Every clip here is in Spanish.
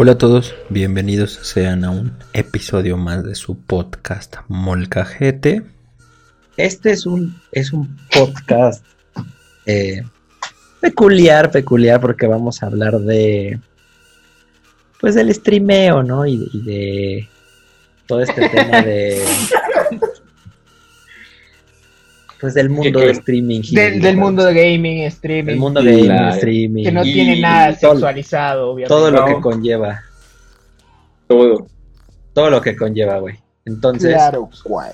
Hola a todos, bienvenidos sean a un episodio más de su podcast Molcajete. Este es un, es un podcast eh, peculiar, peculiar, porque vamos a hablar de pues del streameo, ¿no? Y, y de todo este tema de pues del mundo de streaming. Del, de del mundo de gaming, streaming. del mundo Sí, gaming, streaming. que no y tiene nada todo- sexualizado, obviamente. Todo lo No. que conlleva, Todo. todo lo que conlleva, güey. Entonces, Claro, guay.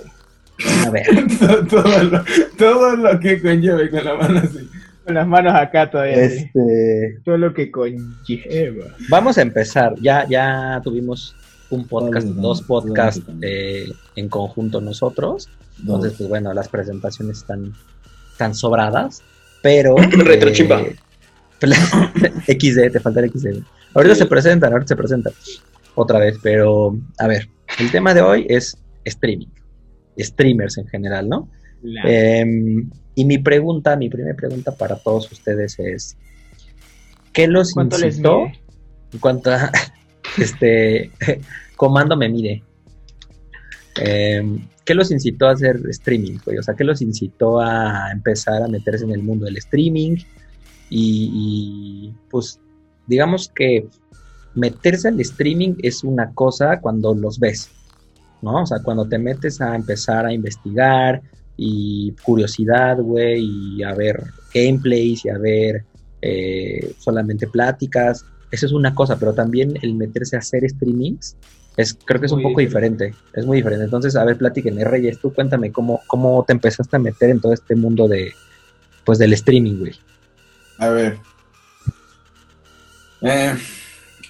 a ver, todo, lo, todo lo que conlleve con la mano así. Con las manos acá todavía. sí. este, Todo lo que conlleva. vamos a empezar. Ya, ya tuvimos un podcast, dos podcasts eh, en conjunto nosotros. Entonces, pues bueno, las presentaciones están tan sobradas, pero... Retrochimba. eh, XD, te falta el XD. Ahorita Sí. se presentan, ahorita se presentan. Otra vez, pero a ver, el tema de hoy es streaming. Streamers en general, ¿no? Em, y mi pregunta, mi primera pregunta para todos ustedes es, ¿qué los ¿Cuánto les incitó? En cuanto a, este, comando me mide. Em, ¿Qué los incitó a hacer streaming, güey? O sea, ¿qué los incitó a empezar a meterse en el mundo del streaming? Y, y, pues, digamos que meterse al streaming es una cosa cuando los ves, ¿no? O sea, cuando te metes a empezar a investigar y curiosidad, güey, y a ver gameplays y a ver eh, solamente pláticas, eso es una cosa, pero también el meterse a hacer streamings es, creo que es un Muy poco diferente, es muy diferente. Entonces, a ver, platíquenme, Reyes, tú cuéntame cómo, cómo te empezaste a meter en todo este mundo de, pues, del streaming, güey. A ver. Eh,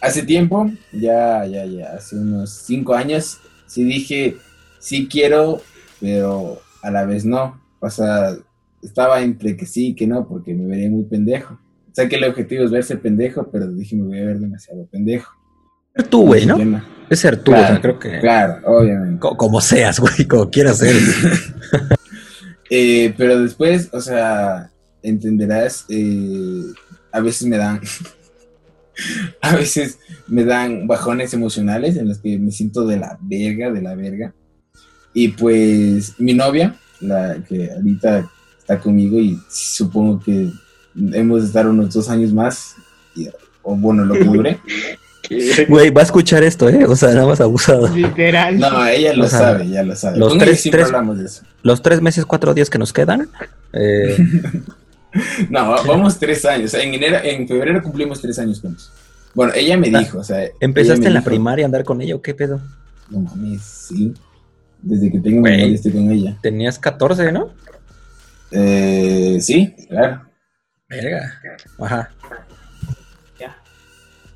hace tiempo, ya, ya, ya, hace unos cinco años, sí dije, sí quiero, pero a la vez no. O sea, estaba entre que sí y que no, porque me vería muy pendejo. O sea que el objetivo es verse pendejo, pero dije, me voy a ver demasiado pendejo. Tú, güey, ¿no? Problema. Es ser tú, Claro, o sea, creo que... Claro, obviamente. co- Como seas, güey, como quieras ser. Eh, pero después, o sea, entenderás, eh, a veces me dan, a veces me dan bajones emocionales en los que me siento de la verga, de la verga. Y pues mi novia, la que ahorita está conmigo y supongo que hemos de estar unos dos años más, y- o bueno, lo que dure. Güey, va a escuchar esto, ¿eh? O sea, nada más abusado. Literal. No, ella lo O sea, sabe, ya lo sabe. los tres- tres- hablamos de eso. Los tres meses, cuatro días que nos quedan, eh, No, va- vamos tres años. En, enero, en febrero cumplimos tres años juntos. Bueno, ella me Ah, dijo, o sea. ¿empezaste en la dijo, primaria a andar con ella o qué pedo? No mames, sí. Desde que tengo memoria estoy con ella. Tenías 14, ¿no? Eh, sí, claro. Verga. Ajá.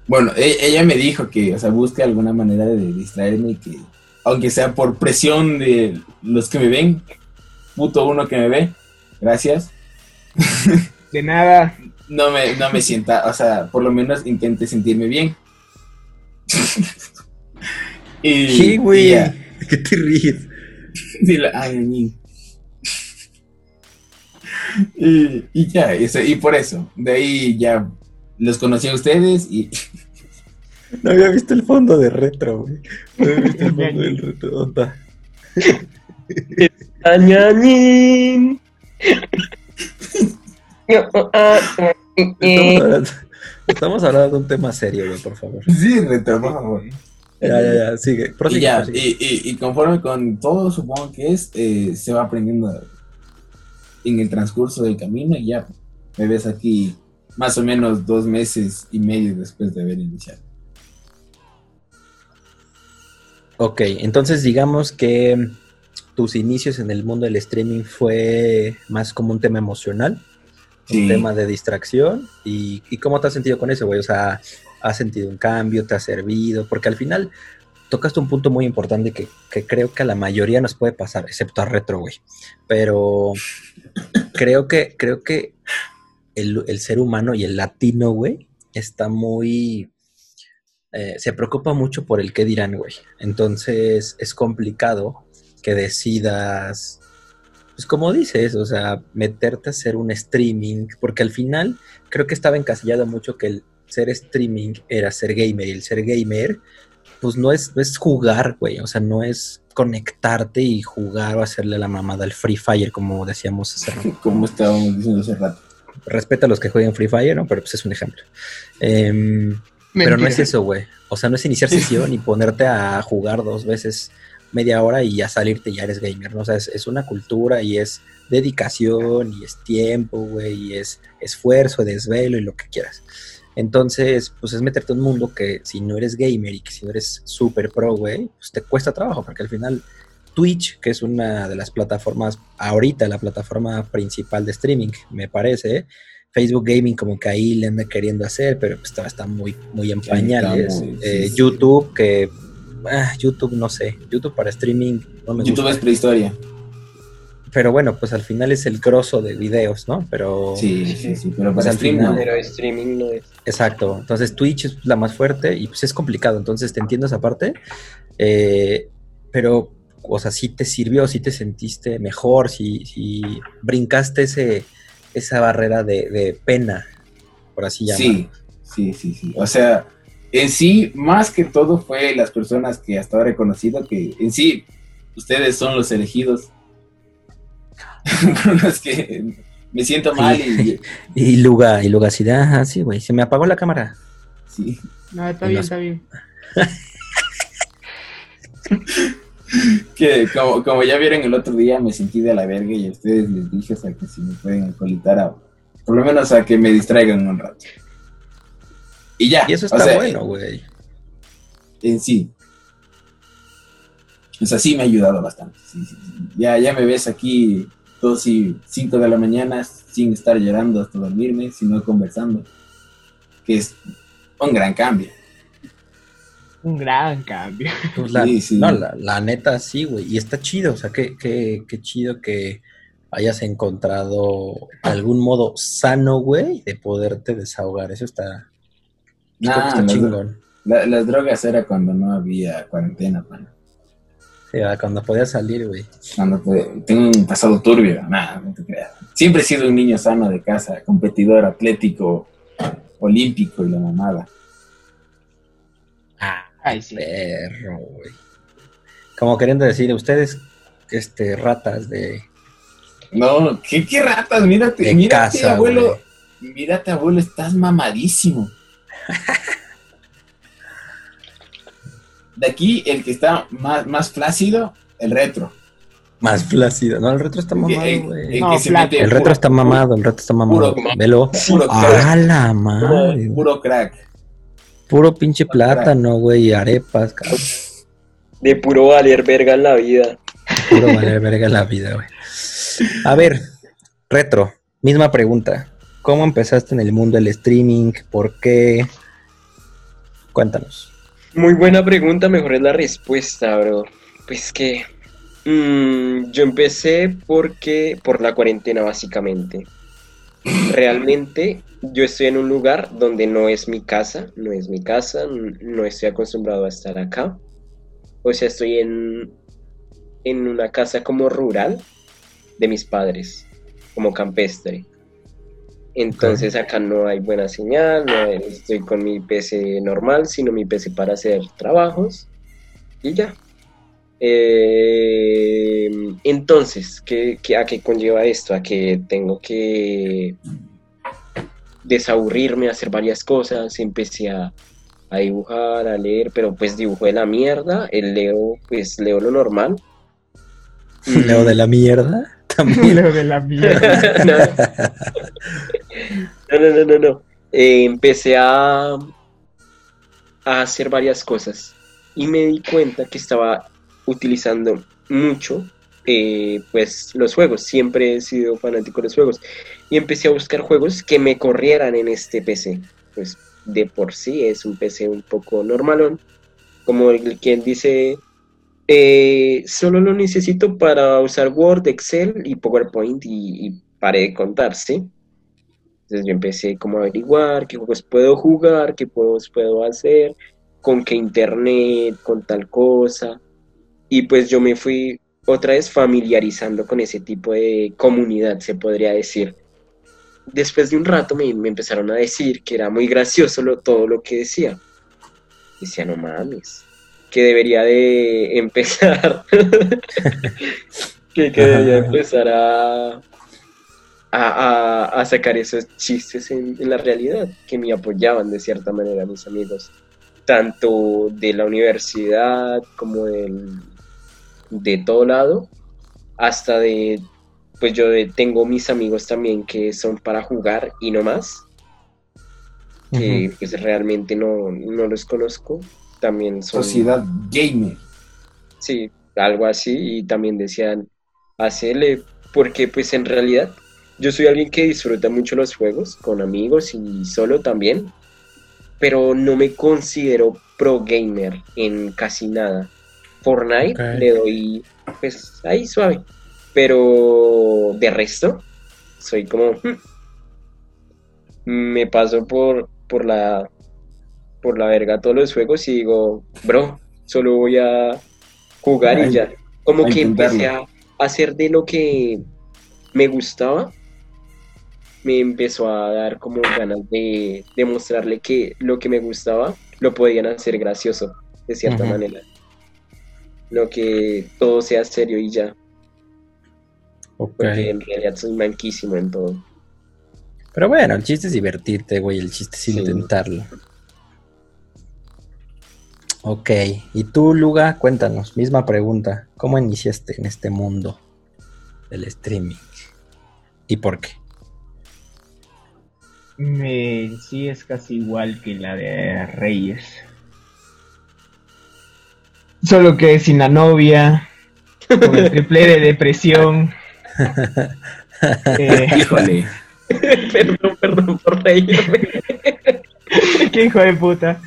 Bueno, e- ella me dijo que, o sea, busque alguna manera de distraerme y que, aunque sea por presión de los que me ven, puto uno que me ve, gracias, De nada. no me, no me sienta, o sea, por lo menos intente sentirme bien. y, Sí, y güey. ¿Qué te ríes? Dile, ay, ñi. y, y ya, eso, y por eso, de ahí ya los conocí a ustedes y No había visto el fondo de retro, güey. No había visto el fondo del retro. ¿Dónde está? Añañín. Estamos hablando, estamos hablando de un tema serio, güey, por favor. sí, retro, por favor. Ya, ya, ya, sigue. Y Prosigue, ya, prosigue. y, y- y conforme con todo, supongo que es, eh, se va aprendiendo en el transcurso del camino y ya me ves aquí más o menos dos meses y medio después de haber iniciado. Ok, entonces digamos que tus inicios en el mundo del streaming fue más como un tema emocional, Sí. un tema de distracción. ¿Y, y cómo te has sentido con eso, güey? O sea, ¿has sentido un cambio? ¿Te ha servido? Porque al final tocaste un punto muy importante que, que creo que a la mayoría nos puede pasar, excepto a retro, güey. Pero creo que, creo que el, el ser humano y el latino, güey, está muy... eh, se preocupa mucho por el qué dirán, güey. Entonces es complicado que decidas, pues como dices, o sea, meterte a hacer un streaming, porque al final creo que estaba encasillado mucho que el, ser streaming era ser gamer y el ser gamer, pues no es, no es jugar, güey, o sea, no es conectarte y jugar o hacerle la mamada al Free Fire, como decíamos hace rato. Como estábamos diciendo hace rato. Respeta a los que jueguen Free Fire, ¿no? Pero pues es un ejemplo. Pero no es eso, güey. O sea, no es iniciar sesión y ponerte a jugar dos veces media hora y ya salirte y ya eres gamer, ¿no? O sea, es, es una cultura y es dedicación y es tiempo, güey, y es esfuerzo, desvelo y lo que quieras. Entonces, pues es meterte en un mundo que si no eres gamer y que si no eres super pro, güey, pues te cuesta trabajo, porque al final Twitch, que es una de las plataformas, ahorita la plataforma principal de streaming, me parece, Facebook Gaming como que ahí le anda queriendo hacer, pero pues todavía está muy, muy en pañales. muy- Eh, sí. YouTube, que ah, YouTube no sé, YouTube para streaming no me YouTube gusta. es prehistoria. Pero bueno, pues al final es el grosso de videos, ¿no? Pero Sí, sí, sí, pero Pues para al stream final- no. Pero streaming no es. Exacto. Entonces Twitch es la más fuerte y pues es complicado. Entonces te entiendo esa parte. Eh, pero, o sea, sí te sirvió, sí te sentiste mejor, si sí brincaste ese, esa barrera de, de pena, por así llamarlo. Sí, sí, sí, sí. O sea, en sí, más que todo fue las personas que hasta ahora he conocido que en sí, ustedes son los elegidos. Con los que me siento mal y Y Luga, y Luga así de, ajá, sí, güey, se me apagó la cámara. sí. No, está Y bien, está bien. Que como, como ya vieron el otro día, me sentí de la verga y a ustedes les dije, o sea, que si me pueden acolitar a, por lo menos a que me distraigan un rato. Y ya. Y eso o está sea, bueno, güey. en sí. O sea, sí me ha ayudado bastante. sí, sí, sí. Ya, ya me ves aquí dos y cinco de la mañana sin estar llorando hasta dormirme, sino conversando. Que es un gran cambio. Un gran cambio. Pues la, Sí, sí. No, la, la neta sí, güey. Y está chido, o sea, qué, qué, qué chido que hayas encontrado algún modo sano, güey, de poderte desahogar. Eso está, Nah, está chingón. la- las drogas era cuando no había cuarentena, man. Sí, cuando podías salir, güey. Cuando te- tengo un pasado turbio, nada, no te creas. Siempre he sido un niño sano de casa, competidor, atlético, olímpico y la mamada. Ay, sí. perro, güey. Como queriendo decir, ustedes, este, ratas de, No, ¿qué, qué ratas? Mírate, de mírate, casa, abuelo. güey. Mírate, abuelo, estás mamadísimo. De aquí, el que está más, más flácido, el retro. Más flácido. No, el retro está mamado, el- güey. No, retro está mamado, el retro está mamado. puro- Velo. Puro crack. ¡Ah, la madre! puro crack. Puro pinche plátano, güey, y arepas, cabrón. De puro valer verga en la vida. Puro valer verga la vida, güey. A ver, retro, misma pregunta. ¿Cómo empezaste en el mundo del streaming? ¿Por qué? Cuéntanos. Muy buena pregunta, mejor es la respuesta, bro. Pues que mm, yo empecé porque por la cuarentena básicamente. Realmente yo estoy en un lugar donde no es mi casa, no es mi casa, no estoy acostumbrado a estar acá. O sea, estoy en, en una casa como rural de mis padres, como campestre. Entonces acá no hay buena señal, no hay- estoy con mi PC normal, sino mi PC para hacer trabajos y ya. Eh, entonces, ¿qué, qué- a qué conlleva esto? A que tengo que desaburrirme, hacer varias cosas, empecé a, a dibujar, a leer, pero pues dibujo de la mierda, el leo, pues leo lo normal. Leo de la mierda. También. Leo de la mierda. no, no, no, no, no. Eh, empecé a, a hacer varias cosas y me di cuenta que estaba utilizando mucho eh, pues los juegos. Siempre he sido fanático de los juegos y empecé a buscar juegos que me corrieran en este PC. Pues de por sí es un PC un poco normalón, como el quien dice eh, solo lo necesito para usar Word, Excel y PowerPoint y, y paré de contar, ¿sí? Entonces yo empecé como a averiguar qué juegos puedo jugar, qué juegos puedo hacer, con qué internet, con tal cosa. Y pues yo me fui otra vez familiarizando con ese tipo de comunidad, se podría decir. después de un rato me, me empezaron a decir que era muy gracioso lo- todo lo que decía. Decía, no mames, que debería de empezar, que, que debería empezar a, a, a- sacar esos chistes en, en la realidad, que me apoyaban de cierta manera mis amigos, tanto de la universidad como del, de todo lado, hasta de, pues yo de- tengo mis amigos también que son para jugar y no más, que pues realmente no, no los conozco, también son... Sociedad gamer. Sí, algo así, y también decían, hacerle, porque pues en realidad yo soy alguien que disfruta mucho los juegos, con amigos y solo también, pero no me considero pro gamer en casi nada. Fortnite Ok. le doy, pues ahí suave, pero de resto, soy como, "Hmm". me paso por, por la por la verga todos los juegos y digo, bro, solo voy a jugar y ya. Como que intentarlo. empecé a hacer de lo que me gustaba, me empezó a dar como ganas de demostrarle que lo que me gustaba lo podían hacer gracioso, de cierta manera. No que todo sea serio y ya, Ok. porque en realidad soy manquísimo en todo. Pero bueno, el chiste es divertirte, güey. El chiste es Sí. intentarlo. Ok. Y tú, Luga, cuéntanos. Misma pregunta. ¿Cómo iniciaste en este mundo del streaming? ¿Y por qué? Me, sí es casi igual que la de Reyes. Solo que sin la novia, con el triple de depresión. Eh, Híjole. perdón, perdón por reírme. qué hijo de puta.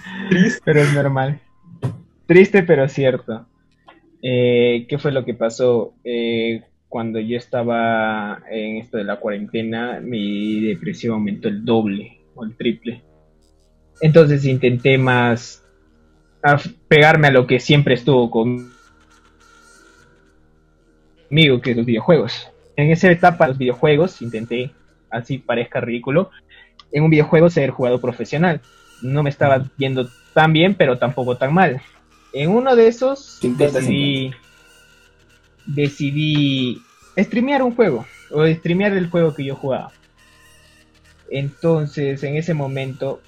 Pero es normal. Triste pero cierto. Eh, ¿Qué fue lo que pasó? Eh, cuando yo estaba en esto de la cuarentena, mi depresión aumentó el doble o el triple. Entonces intenté más a pegarme a lo que siempre estuvo conmigo, que es los videojuegos. En esa etapa, los videojuegos, intenté, así parezca ridículo, en un videojuego ser jugador profesional. No me estaba yendo tan bien, pero tampoco tan mal. En uno de esos 50, decidí, decidí streamear un juego, o streamear el juego que yo jugaba. Entonces, en ese momento,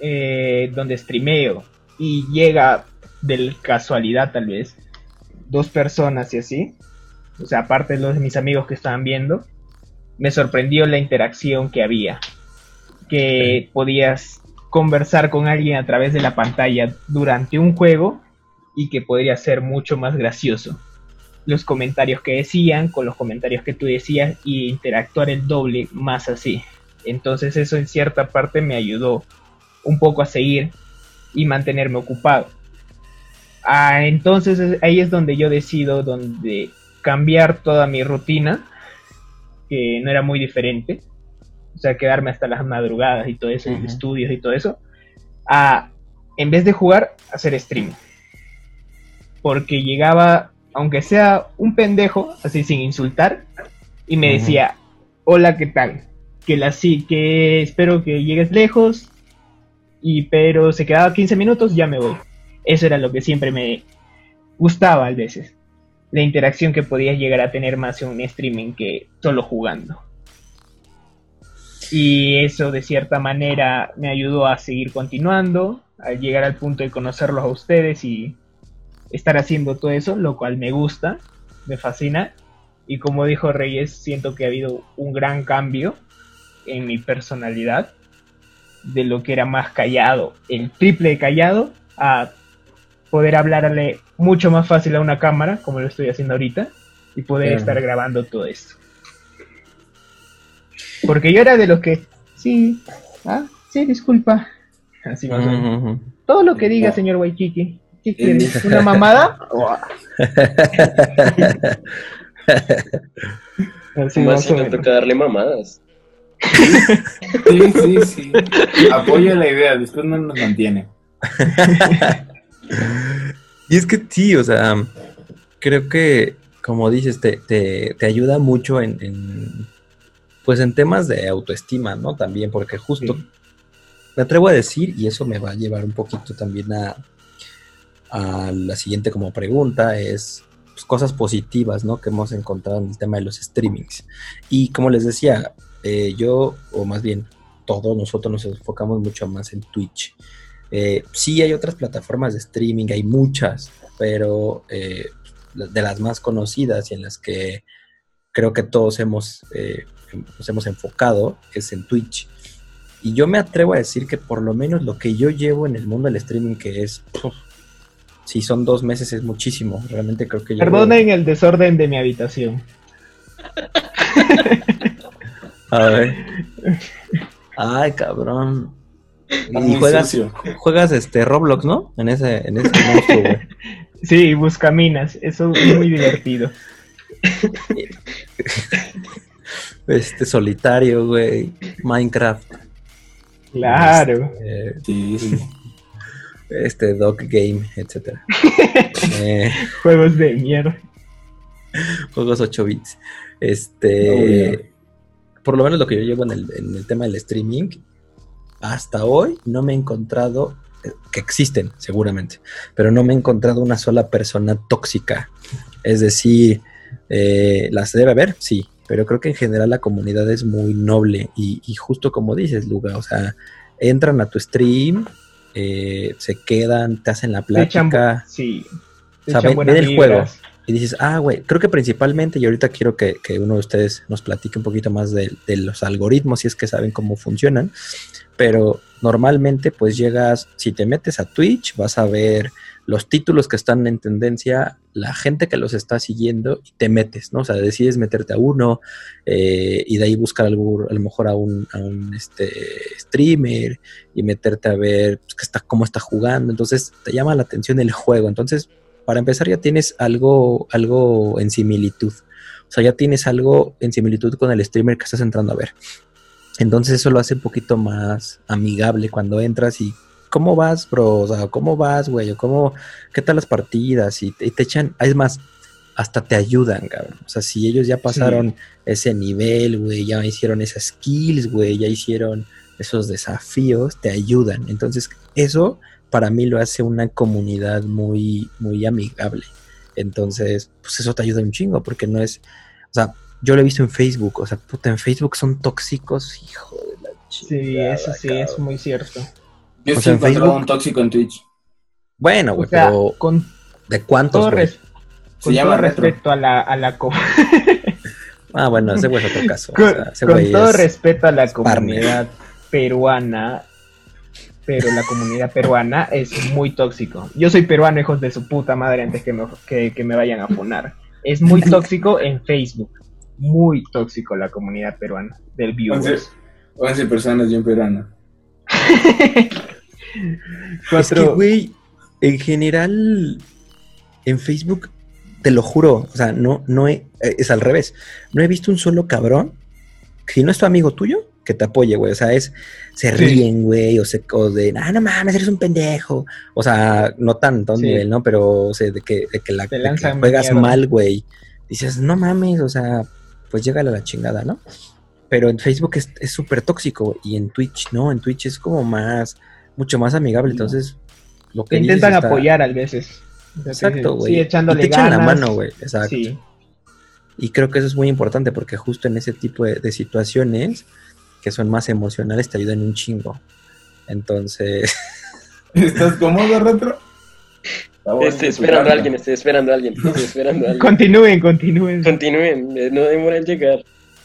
eh, donde streameo y llega de casualidad tal vez, dos personas y así, o sea, aparte de los de mis amigos que estaban viendo, me sorprendió la interacción que había, que podías conversar con alguien a través de la pantalla durante un juego y que podría ser mucho más gracioso. Los comentarios que decían con los comentarios que tú decías y interactuar el doble más así. Entonces eso en cierta parte me ayudó un poco a seguir y mantenerme ocupado. Ah, entonces es- ahí es donde yo decido donde cambiar toda mi rutina, que no era muy diferente, o sea, quedarme hasta las madrugadas y todo eso, estudios y todo eso, a, en vez de jugar, hacer streaming. Porque llegaba, aunque sea un pendejo, así sin insultar, y me decía, hola, ¿qué tal? Que la sí, que espero que llegues lejos, y pero se quedaba 15 minutos, ya me voy. Eso era lo que siempre me gustaba a veces. La interacción que podías llegar a tener más en un streaming que solo jugando. Y eso de cierta manera me ayudó a seguir continuando, a llegar al punto de conocerlos a ustedes y estar haciendo todo eso, lo cual me gusta, me fascina. Y como dijo Reyes, siento que ha habido un gran cambio en mi personalidad, de lo que era más callado, el triple de callado, a poder hablarle mucho más fácil a una cámara, como lo estoy haciendo ahorita, y poder estar grabando todo esto. Porque yo era de los que, sí, ah, sí, disculpa. Así más o menos. Todo lo que diga, señor Waikiki. ¿Qué quieres? ¿Una mamada? Así Más más si o no menos. toca darle mamadas. Sí, sí, sí. Apoyo la idea, después no nos mantiene. Y es que sí, o sea, creo que, como dices, te, te, te ayuda mucho en, en, pues en temas de autoestima, ¿no? También, porque justo Sí. me atrevo a decir, y eso me va a llevar un poquito también a, a la siguiente como pregunta, es pues, cosas positivas, ¿no? Que hemos encontrado en el tema de los streamings. Y como les decía, eh, yo, o más bien todos nosotros nos enfocamos mucho más en Twitch. Eh, sí hay otras plataformas de streaming, hay muchas, pero eh, de las más conocidas y en las que creo que todos hemos, eh, nos hemos enfocado es en Twitch. Y yo me atrevo a decir que por lo menos lo que yo llevo en el mundo del streaming, que es, puf, si son dos meses es muchísimo, realmente creo que llevo- Perdonen el desorden de mi habitación. A ver. Ay, cabrón. Y juegas, sucio. juegas este Roblox, ¿no? En ese, en ese monstruo, güey. Sí, buscaminas, eso es muy divertido. Este solitario, güey. Minecraft. Claro. eh, Sí, sí. este Dog Game, etcétera. Eh, Juegos de mierda. juegos 8 bits. Este. Por lo menos lo que yo llevo en el, en el tema del streaming, hasta hoy no me he encontrado. eh, Que existen, seguramente. Pero no me he encontrado una sola persona tóxica. Es decir, eh, las debe haber, sí. Pero creo que en general la comunidad es muy noble. Y, y justo como dices, Luga, o sea, entran a tu stream, eh, se quedan, te hacen la echan, plática. sí. O sea, ven- el juego. Y dices, ah, güey, creo que principalmente, y ahorita quiero que, que uno de ustedes nos platique un poquito más de, de los algoritmos, si es que saben cómo funcionan, pero normalmente pues llegas, si te metes a Twitch, vas a ver los títulos que están en tendencia, la gente que los está siguiendo y te metes, ¿no? O sea, decides meterte a uno eh, y de ahí buscar a lo mejor a un, a un este, streamer y meterte a ver pues, qué está, cómo está jugando, entonces te llama la atención el juego, entonces para empezar ya tienes algo, algo en similitud. O sea, ya tienes algo en similitud con el streamer que estás entrando a ver. Entonces eso lo hace un poquito más amigable cuando entras y ¿cómo vas, bro? O sea, ¿cómo vas, güey? O ¿cómo, qué tal las partidas? Y te, y te echan, es más, hasta te ayudan, cabrón. O sea, si ellos ya pasaron ese nivel, güey, ya hicieron esas skills, güey, ya hicieron esos desafíos, te ayudan. Entonces, eso para mí lo hace una comunidad muy, muy amigable. Entonces, pues eso te ayuda un chingo, porque no es, o sea, yo lo he visto en Facebook, o sea, puta, en Facebook son tóxicos, hijo de la Sí, chingada, eso sí, cabrón. es muy cierto. Yo O sí en Facebook- un tóxico en Twitch. Bueno, O güey, sea, pero con ¿de cuántos, güey? Se con llama todo Retro. respeto a la, a la Ah, bueno, ese güey es otro caso. o con, sea, ese con güey todo es- respeto a la partner. comunidad peruana, pero la comunidad peruana es muy tóxico. Yo soy peruano, hijos de su puta madre, antes que me, que, que me vayan a funar. Es muy tóxico en Facebook. Muy tóxico la comunidad peruana del viewers. 11, 11 personas y un peruano. Es que, Cuatro- güey, en general, en Facebook, te lo juro, o sea, no, no he- eh, es al revés. No he visto un solo cabrón, si no es tu amigo tuyo, que te apoye, güey. O sea, es, se Sí. ríen, güey, o se, o de, ah, no mames, eres un pendejo. O sea, no tanto Sí. nivel, ¿no? Pero, o sea, de que, de que la, de que juegas mal, güey. Dices, no mames, o sea, pues llégale a la chingada, ¿no? Pero en Facebook es súper tóxico, y en Twitch, ¿no? En Twitch es como más, mucho más amigable, entonces, lo que te intentan está- apoyar a veces. Exacto, güey. Sí, y echándole te echan la ganas. mano, güey, exacto. Sí. Y creo que eso es muy importante porque justo en ese tipo de, de situaciones que son más emocionales te ayudan un chingo. Entonces, ¿Estás cómodo, Retro? Bueno Estoy esperando a alguien, estoy esperando a alguien, estoy esperando a alguien. Continúen, continúen. Continúen, eh, no demoren en llegar.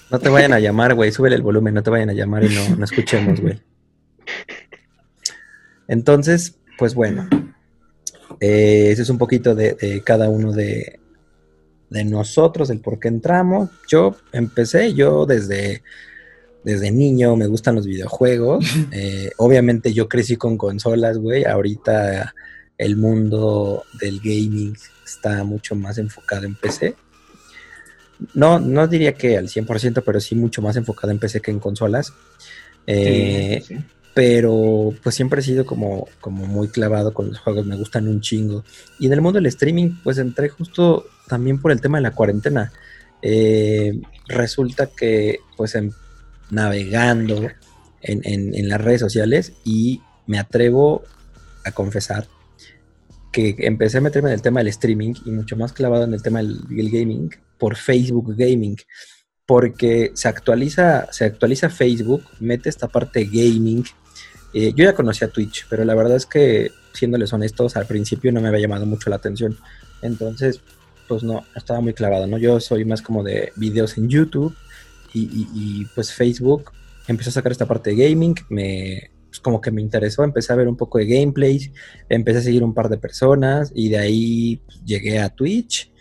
no te vayan a llamar, güey, súbele el volumen, no te vayan a llamar y no, no escuchemos, güey. Entonces, pues bueno, eh, ese es un poquito de, de cada uno de, de nosotros, el por qué entramos. Yo empecé, yo desde, desde niño me gustan los videojuegos. Eh, obviamente yo crecí con consolas, güey. Ahorita el mundo del gaming está mucho más enfocado en PC. No, no diría que al 100%, pero sí mucho más enfocado en PC que en consolas. Eh, Sí, sí. pero pues siempre he sido como, como muy clavado con los juegos, me gustan un chingo. Y en el mundo del streaming, pues entré justo también por el tema de la cuarentena. Eh, resulta que pues em- navegando en, las redes sociales y me atrevo a confesar que empecé a meterme en el tema del streaming y mucho más clavado en el tema del, del gaming por Facebook Gaming. Porque se actualiza, se actualiza Facebook, mete esta parte gaming. Eh, yo ya conocía Twitch, pero la verdad es que, siéndoles honestos, al principio no me había llamado mucho la atención. Entonces, pues no, estaba muy clavado, ¿no? Yo soy más como de videos en YouTube y, pues Facebook empezó a sacar esta parte de gaming, me pues, como que me interesó, empecé a ver un poco de gameplays, empecé a seguir un par de personas y de ahí pues, llegué a Twitch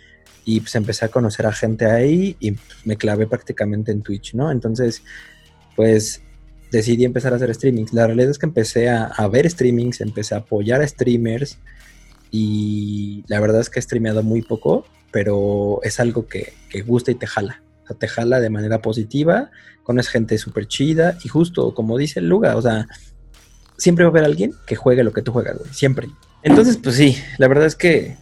y pues empecé a conocer a gente ahí y pues, me clavé prácticamente en Twitch, ¿no? Entonces, pues decidí empezar a hacer streamings. La realidad es que empecé a, a ver streamings, empecé a apoyar a streamers y la verdad es que he streameado muy poco, pero es algo que, que gusta y te jala. Sea, te jala de manera positiva, conoces gente súper chida y justo como dice Luga, o sea, siempre va a haber alguien que juegue lo que tú juegas, güey, siempre. Entonces, pues sí, la verdad es que,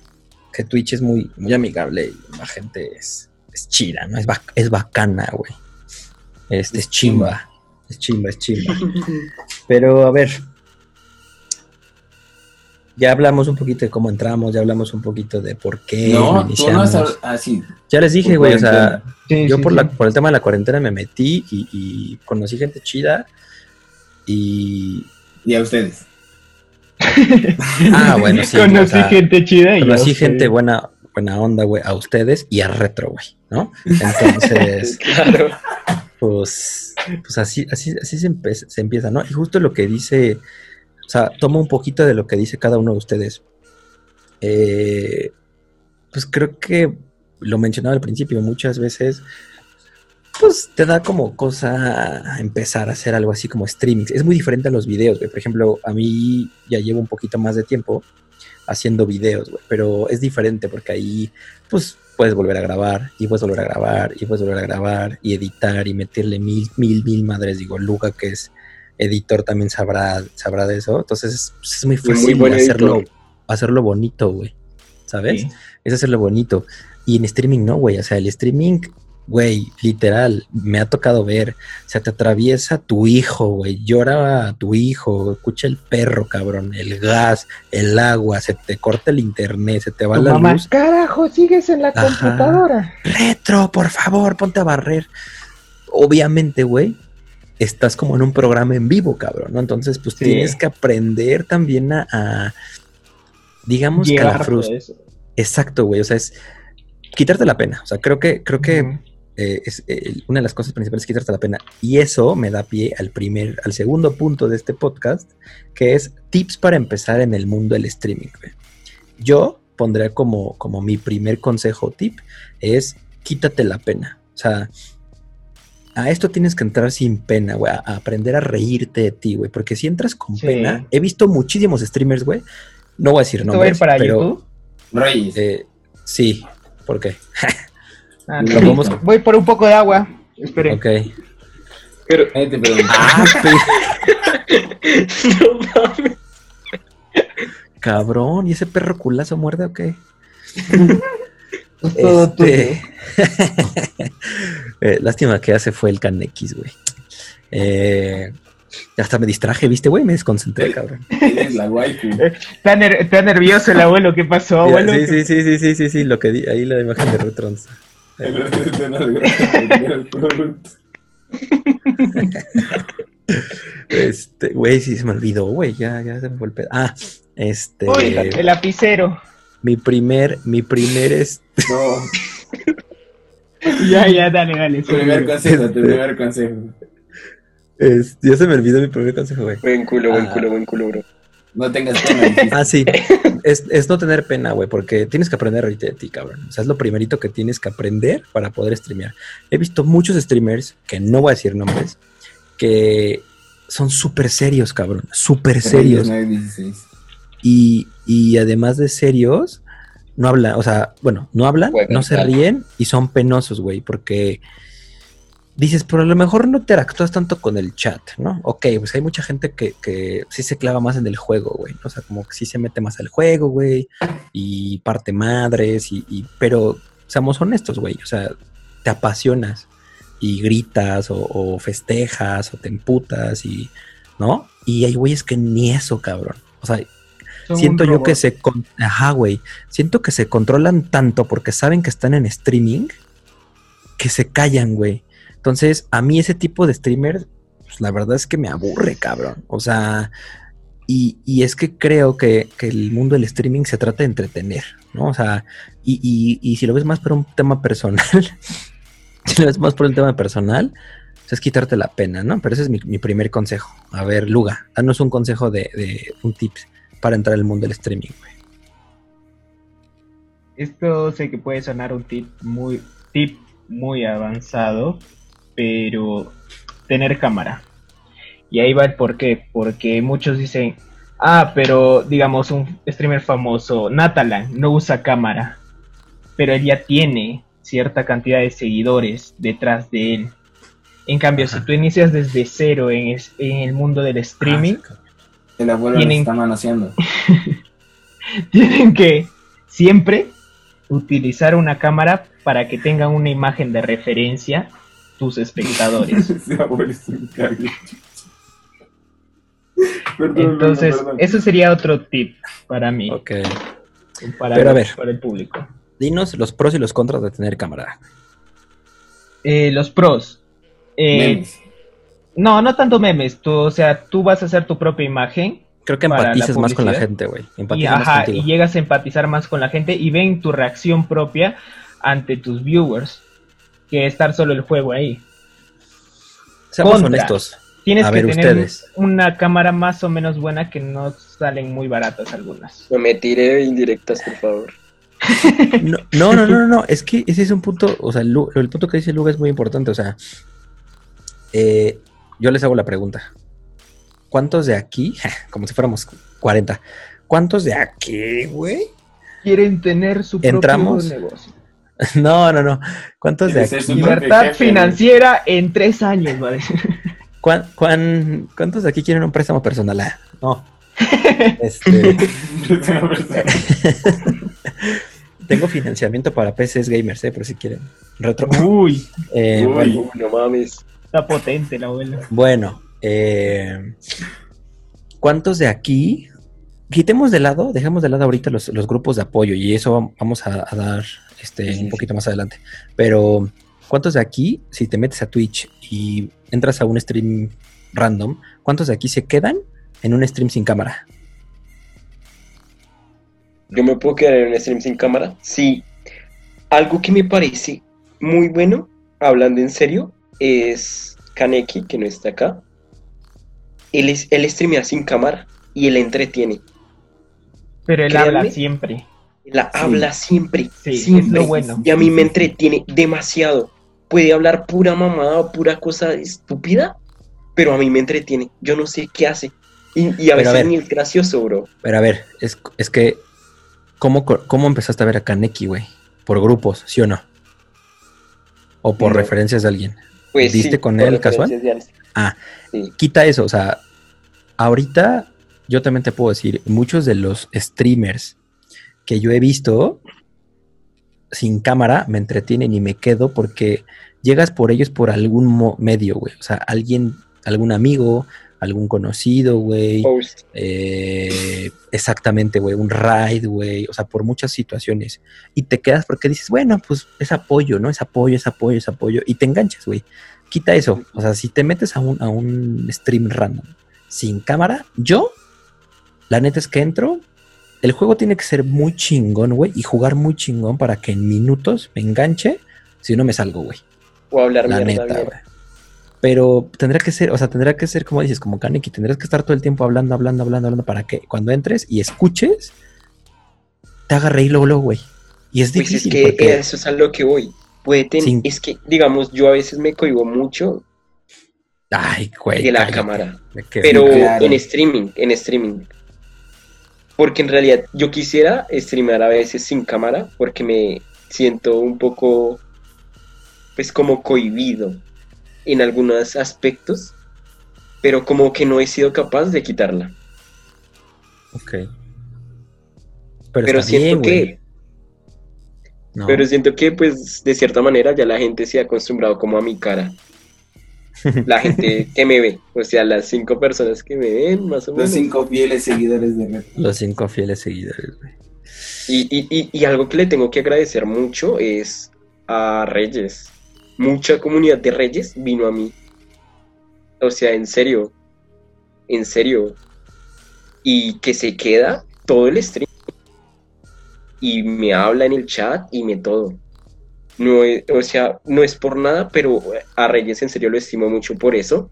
que Twitch es muy, muy amigable y la gente es, es chida, ¿no? Es, bac- es bacana, güey. Este, es chimba. Es chimba, es chimba. Pero a ver. Ya hablamos un poquito de cómo entramos, ya hablamos un poquito de por qué no, tú no iniciamos. has hablado. Ah. Ya les dije, güey, o sea. Sí, yo sí, por, sí. La, por el tema de la cuarentena me metí y, y conocí gente chida y... Y a ustedes. Ah, bueno, sí. Conocí o sea, gente chida y conocí gente buena, buena onda, güey, a ustedes y a Retro, güey, ¿no? Entonces, Claro. pues, pues así, así, así se, empe- se empieza, ¿no? Y justo lo que dice, o sea, toma un poquito de lo que dice cada uno de ustedes. Eh, pues creo que lo mencionaba al principio, muchas veces, pues te da como cosa empezar a hacer algo así como streaming. Es muy diferente a los videos, güey. Por ejemplo, a mí ya llevo un poquito más de tiempo haciendo videos, güey, pero es diferente porque ahí, pues, puedes volver a grabar y puedes volver a grabar y puedes volver a grabar y editar y meterle mil, mil, mil madres. Digo, Luca, que es editor, también sabrá, sabrá de eso. Entonces, es, pues, es muy muy fácil hacerlo, editor. hacerlo bonito, güey. ¿Sabes? Sí. Es hacerlo bonito. Y en streaming no, güey. O sea, el streaming, güey, literal, me ha tocado ver. O sea, te atraviesa tu hijo, güey. Llora tu hijo. Escucha el perro, cabrón. El gas, el agua. Se te corta el internet. Se te va Tu la mamá, luz. carajo, sigues en la Ajá. computadora. Retro, por favor, ponte a barrer. Obviamente, güey. Estás como en un programa en vivo, cabrón, ¿no? Entonces, pues Sí. tienes que aprender también a, a- digamos que a la. Exacto, güey. O sea, es quitarte la pena. O sea, creo que, creo que eh, es eh, una de las cosas principales es quitarte la pena. Y eso me da pie al primer, al segundo punto de este podcast, que es tips para empezar en el mundo del streaming. güey. Yo pondré como, como mi primer consejo tip es quítate la pena. O sea, a esto tienes que entrar sin pena, güey, a, aprender a reírte de ti, güey, porque si entras con Sí. pena, he visto muchísimos streamers, güey, no voy a decir ¿Esto va a ir nombres, para pero YouTube? Reyes. eh, sí, ¿por qué? Ah, vamos- Voy por un poco de agua. Espere. Ok. Pero, Ahí te pregunto. Ah, no mames. cabrón, ¿y ese perro culazo muerde o qué? Este, eh, lástima que ya se fue el Canex, güey. Eh, hasta me distraje, ¿viste, güey? Me desconcentré, cabrón. La waifu. Está, ner- está nervioso el abuelo. ¿Qué pasó, abuelo? sí, sí, sí, sí, sí, sí, sí, lo que di, ahí la imagen de Retrons. Este, güey, sí se me olvidó, güey, ya, ya se me fue el pedo. Ah, este, Uy, el lapicero. Mi primer, mi primer, es, No, Ya, ya, dale, dale. tu primer consejo, tu primer consejo. es- ya se me olvidó mi primer consejo, güey. Buen culo, buen Ah. culo, buen culo, bro. No tengas pena. Ah, sí. Es, es no tener pena, güey, porque tienes que aprender a reírte de ti, cabrón. O sea, es lo primerito que tienes que aprender para poder streamear. He visto muchos streamers, que no voy a decir nombres, que son súper serios, cabrón. Súper serios. 916. Y, y además de serios, no hablan, o sea, bueno, no hablan, no se ríen y son penosos, güey, porque dices, pero a lo mejor no interactúas tanto con el chat, ¿no? Ok, pues hay mucha gente que, que sí se clava más en el juego, güey, o sea, como que sí se mete más al juego, güey, y parte madres, y, y- pero seamos honestos, güey, o sea, te apasionas. y gritas o, o festejas o te emputas y, ¿no? Y hay güeyes que ni eso, cabrón. O sea, Son siento yo que se... con- Ajá, güey. Siento que se controlan tanto porque saben que están en streaming que se callan, güey. Entonces, a mí ese tipo de streamer, pues, la verdad es que me aburre, cabrón. O sea, y, y es que creo que, que el mundo del streaming se trata de entretener, ¿no? O sea, y, y- y si lo ves más por un tema personal, si lo ves más por un tema personal, pues es quitarte la pena, ¿no? Pero ese es mi, mi primer consejo. A ver, Luga, danos un consejo de, de un tip para entrar al mundo del streaming, güey. Esto sé que puede sonar un tip muy, tip muy avanzado, pero tener cámara. Y ahí va el por qué. Porque muchos dicen, ah, pero digamos un streamer famoso, Natalan, no usa cámara. Pero él ya tiene cierta cantidad de seguidores detrás de él. En cambio, Ajá. si tú inicias desde cero en, es- en el mundo del streaming, El abuelo Tienen- lo está manoseando. tienen que siempre utilizar una cámara para que tengan una imagen de referencia tus espectadores. Ese abuelo es un cague. Perdón, Entonces, perdón, perdón. eso sería otro tip para mí, Ok. para, Pero a el- ver. para el público. Dinos los pros y los contras de tener cámara. Eh, los pros. Eh, Memes. No, no tanto memes. Tú, o sea, tú vas a hacer tu propia imagen Creo que empatizas más con la gente, güey. y, Empatizas más ajá, y llegas a empatizar más con la gente y ven tu reacción propia ante tus viewers que estar solo el juego ahí. Seamos contra. honestos. Tienes A que ver, tener ustedes. una cámara más o menos buena que no salen muy baratas algunas. No me tire indirectas, por favor. No, no, no, no, no, es que ese es un punto, o sea, el, el punto que dice Luga es muy importante, o sea, eh, yo les hago la pregunta. ¿Cuántos de aquí, como si fuéramos 40, cuántos de aquí, güey? Quieren tener su ¿Entramos? propio negocio. No, no, no, ¿cuántos de aquí? Libertad jefe, financiera en tres años, ¿vale? ¿Cuán- cuán- ¿Cuántos de aquí quieren un préstamo personal? Ah, no. Este, tengo financiamiento para PCs gamers, eh, por si quieren. Retro. Uy, Eh, Uy. bueno, no mames. Está potente la abuela. Bueno, eh, ¿cuántos de aquí? Quitemos de lado, dejemos de lado ahorita los, los grupos de apoyo y eso vam- vamos a, a dar este, Sí, un poquito más adelante. Pero, ¿cuántos de aquí, si te metes a Twitch y entras a un stream random, cuántos de aquí se quedan en un stream sin cámara? Yo me puedo quedar en un stream sin cámara. Sí. Algo que me parece muy bueno, hablando en serio, es Kaneki, que no está acá. Él, es, él streamea sin cámara y él entretiene. Pero él Créanme. habla siempre. La Sí. habla siempre, Sí, es siempre. lo bueno. Y a mí me entretiene demasiado. Puede hablar pura mamada o pura cosa estúpida, pero a mí me entretiene. Yo no sé qué hace. Y, y a Pero a veces ver. ni es gracioso, bro. Pero a ver, es, es que, ¿cómo, ¿cómo empezaste a ver a Kaneki, güey? ¿Por grupos, sí o no? ¿O por No. referencias de alguien? Pues ¿Viste sí, con él casual? Ah, Sí. quita eso, o sea, ahorita yo también te puedo decir, muchos de los streamers que yo he visto sin cámara me entretienen y me quedo porque llegas por ellos por algún medio, güey. O sea, alguien, algún amigo, algún conocido, güey. Host. Eh, exactamente, güey, un ride, güey, o sea, por muchas situaciones. Y te quedas porque dices, bueno, pues es apoyo, ¿no? Es apoyo, es apoyo, es apoyo. Y te enganchas, güey. Quita eso. O sea, si te metes a un, a un stream random sin cámara, yo, la neta es que entro. El juego tiene que ser muy chingón, güey, y jugar muy chingón para que en minutos me enganche. Si no me salgo, güey. O hablar La mierda neta, bien. güey. Pero tendrá que ser, o sea, tendrá que ser como dices, como Kaneki, tendrás que estar todo el tiempo hablando, hablando, hablando, hablando para que cuando entres y escuches, te haga reír luego, luego, güey. Y es Pues es difícil que porque eso es a lo que voy. Puede tener, Sin- es que, digamos, yo a veces me cohibo mucho ay, güey, de la cállate. cámara. Pero claro. en streaming, en streaming. Porque en realidad yo quisiera streamear a veces sin cámara porque me siento un poco, pues como cohibido en algunos aspectos, pero como que no he sido capaz de quitarla. Ok. Pero, Pero está bien, siento que No. Pero siento que, pues, de cierta manera ya la gente se ha acostumbrado como a mi cara. La gente que me ve, o sea, las cinco personas que me ven, más o Los menos. cinco fieles seguidores de Retro. Los cinco fieles seguidores, güey. Y, y, y, y algo que le tengo que agradecer mucho es a Reyes. Mucha comunidad de Reyes vino a mí. O sea, en serio. En serio. Y que se queda todo el stream. Y me habla en el chat y me todo. No o sea, no es por nada, pero a Reyes en serio lo estimo mucho por eso.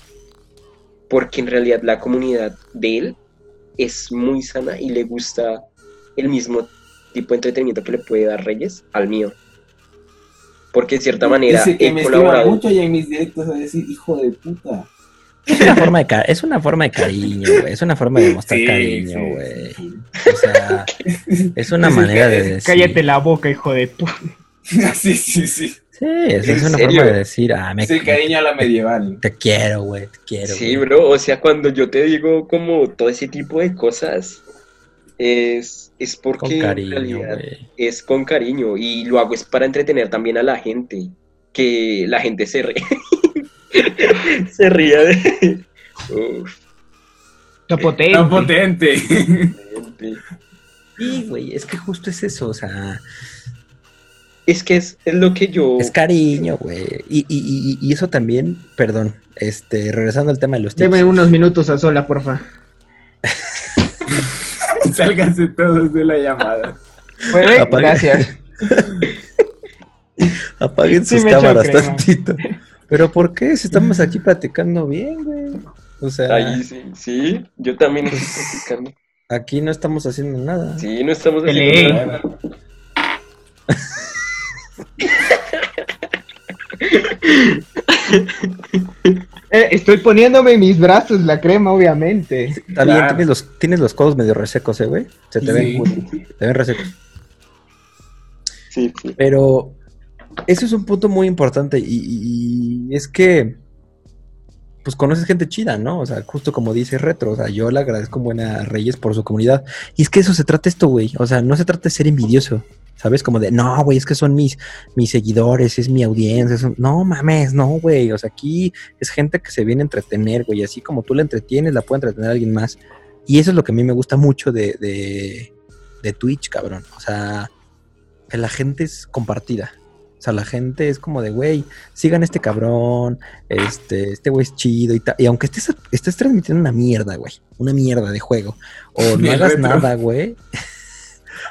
Porque en realidad la comunidad de él es muy sana y le gusta el mismo tipo de entretenimiento que le puede dar Reyes al mío. Porque de cierta manera Dice que he me colaborado. mucho y en mis directos a decir, hijo de puta. Es una forma de, es una forma de cariño, güey. Es una forma de mostrar Sí, cariño, sí, güey. sí. O sea, es una Sí, manera de decir. Cállate la boca, hijo de puta. sí, sí, sí. Sí, es, es ¿En una serio? forma de decir, ah, me Es el cariño a la medieval. te quiero, güey, te quiero. Sí, güey. bro, o sea, cuando yo te digo como todo ese tipo de cosas, es, es porque Con en cariño, realidad es con cariño y lo hago es para entretener también a la gente, que la gente se ríe, se ría de... Uf, Está potente. Tan potente. Sí, güey, es que justo es eso, o sea, Es que es, es lo que yo... es cariño, güey. Y, y, y, y eso también, perdón, este, regresando al tema de los tips. Deme unos minutos a sola, porfa. Sálganse todos de la llamada. ¿Puede? Apague. Gracias. Apaguen sus cámaras crema. tantito. Pero ¿por qué? Si estamos aquí platicando bien, güey. O sea, Ahí sí, sí, yo también estoy practicando. aquí no estamos haciendo nada. Sí, no estamos haciendo nada. Eh, estoy poniéndome en mis brazos la crema, obviamente. Está bien, Claro. tienes los, tienes los codos medio resecos, eh, güey. Se te ven, Sí. te ven resecos. Sí, sí. Pero eso es un punto muy importante y, y- y es que pues conoces gente chida, ¿no? O sea, justo como dice Retro, o sea, yo le agradezco buena a Reyes por su comunidad. Y es que eso se trata esto, güey. O sea, no se trata de ser envidioso, ¿sabes? Como de, no, güey, es que son mis, mis seguidores, es mi audiencia. son-". No mames, no, güey. O sea, aquí es gente que se viene a entretener, güey. Así como tú la entretienes, la puede entretener alguien más. Y eso es lo que a mí me gusta mucho de, de, de Twitch, cabrón. O sea, que la gente es compartida. O sea, la gente es como de, güey, sigan a este cabrón, este, este güey es chido y tal. Y aunque estés, estés transmitiendo una mierda, güey, una mierda de juego, o no hagas retro. nada, güey.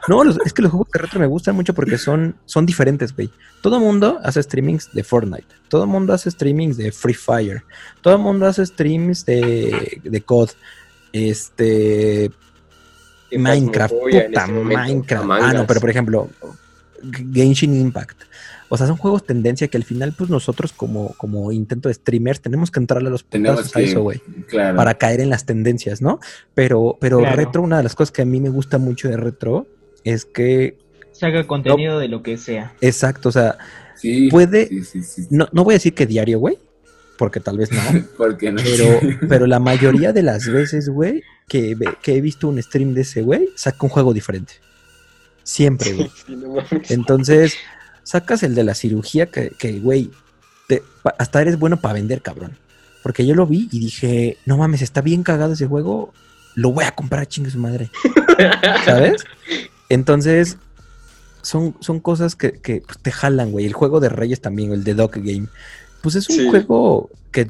No, los- es que los juegos de retro me gustan mucho porque son, son diferentes, güey. Todo el mundo hace streamings de Fortnite, todo el mundo hace streamings de Free Fire, todo el mundo hace streams de, de COD, este, De Minecraft, puta este Minecraft. Ah, no, pero por ejemplo, Genshin Impact. O sea, son juegos tendencia que al final, pues nosotros como, como intento de streamers tenemos que entrarle a los Tenemos putazos a eso, güey. Claro. Para caer en las tendencias, ¿no? Pero, pero Claro. retro, una de las cosas que a mí me gusta mucho de retro es que, Saca contenido de lo que sea. exacto, o sea, Sí, puede- Sí, sí, sí. no, no voy a decir que diario, güey, porque tal vez no. Porque no. Pero, pero la mayoría de las veces, güey, que, ve- que he visto un stream de ese güey, saca un juego diferente. Siempre, güey. Entonces, sacas el de la cirugía que, que, güey, te- hasta eres bueno para vender, cabrón. Porque yo lo vi y dije, no mames, está bien cagado ese juego, lo voy a comprar, chingue su madre. ¿Sabes? Entonces, son, son cosas que, que, pues, te jalan, güey. El juego de Reyes también, el de Dog Game. Pues es un Sí. juego que,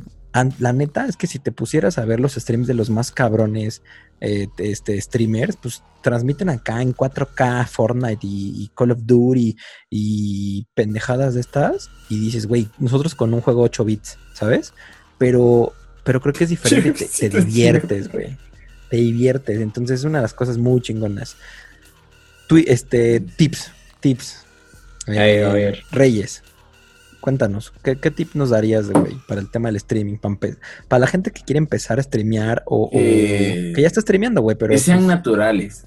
la neta, es que si te pusieras a ver los streams de los más cabrones eh, este, streamers, pues transmiten acá en 4K Fortnite y, y Call of Duty y pendejadas de estas. Y dices, güey, nosotros con un juego 8 bits, ¿sabes? Pero, pero creo que es diferente, te, te diviertes, güey. Te diviertes. Entonces es una de las cosas muy chingonas. Este, tips, tips. A ver, a ver. Reyes. Cuéntanos, ¿qué, qué tip nos darías, güey, para el tema del streaming? Para, para la gente que quiere empezar a streamear o, o Eh, que ya está streameando, güey, pero que sean pues, naturales.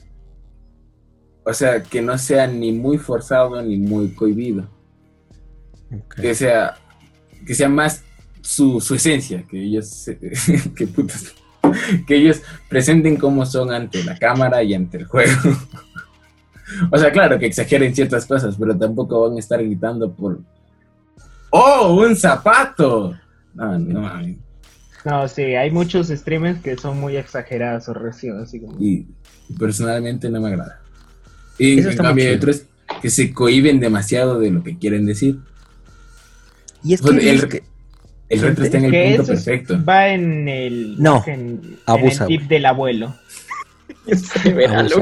O sea, que no sea ni muy forzado ni muy cohibido. Que sea, que sea más su, su esencia, que ellos, se- que putas, que ellos presenten cómo son ante la cámara y ante el juego. O sea, claro que exageren ciertas cosas, pero tampoco van a estar gritando por. ¡Oh, un zapato! No, no mames. No, sí, hay muchos streamers que son muy exagerados o recién, así como... Y personalmente no me agrada. Y Eso en cambio hay otros que se cohiben demasiado de lo que quieren decir. Y es que, Bueno, el- es que- El reto está en el punto perfecto. va en el... No, en, en abusa, el tip del abuelo. Se.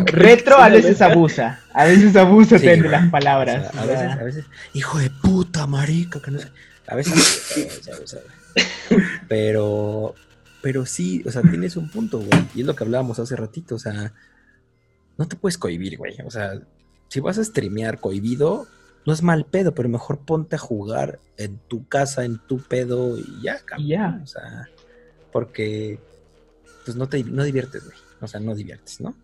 Retro a veces abusa. A veces abusa Sí, de las o palabras. sea, a veces, a veces, hijo de puta, marica, que no sé. A veces, a veces, pero, pero sí, o sea, tienes un punto, güey. Y es lo que hablábamos hace ratito, o sea, no te puedes cohibir, güey. O sea, si vas a streamear cohibido, no es mal pedo, pero mejor ponte a jugar en tu casa, en tu pedo y ya, cabrón. O sea, porque pues no te no diviertes, güey. O sea, no diviertes, ¿no?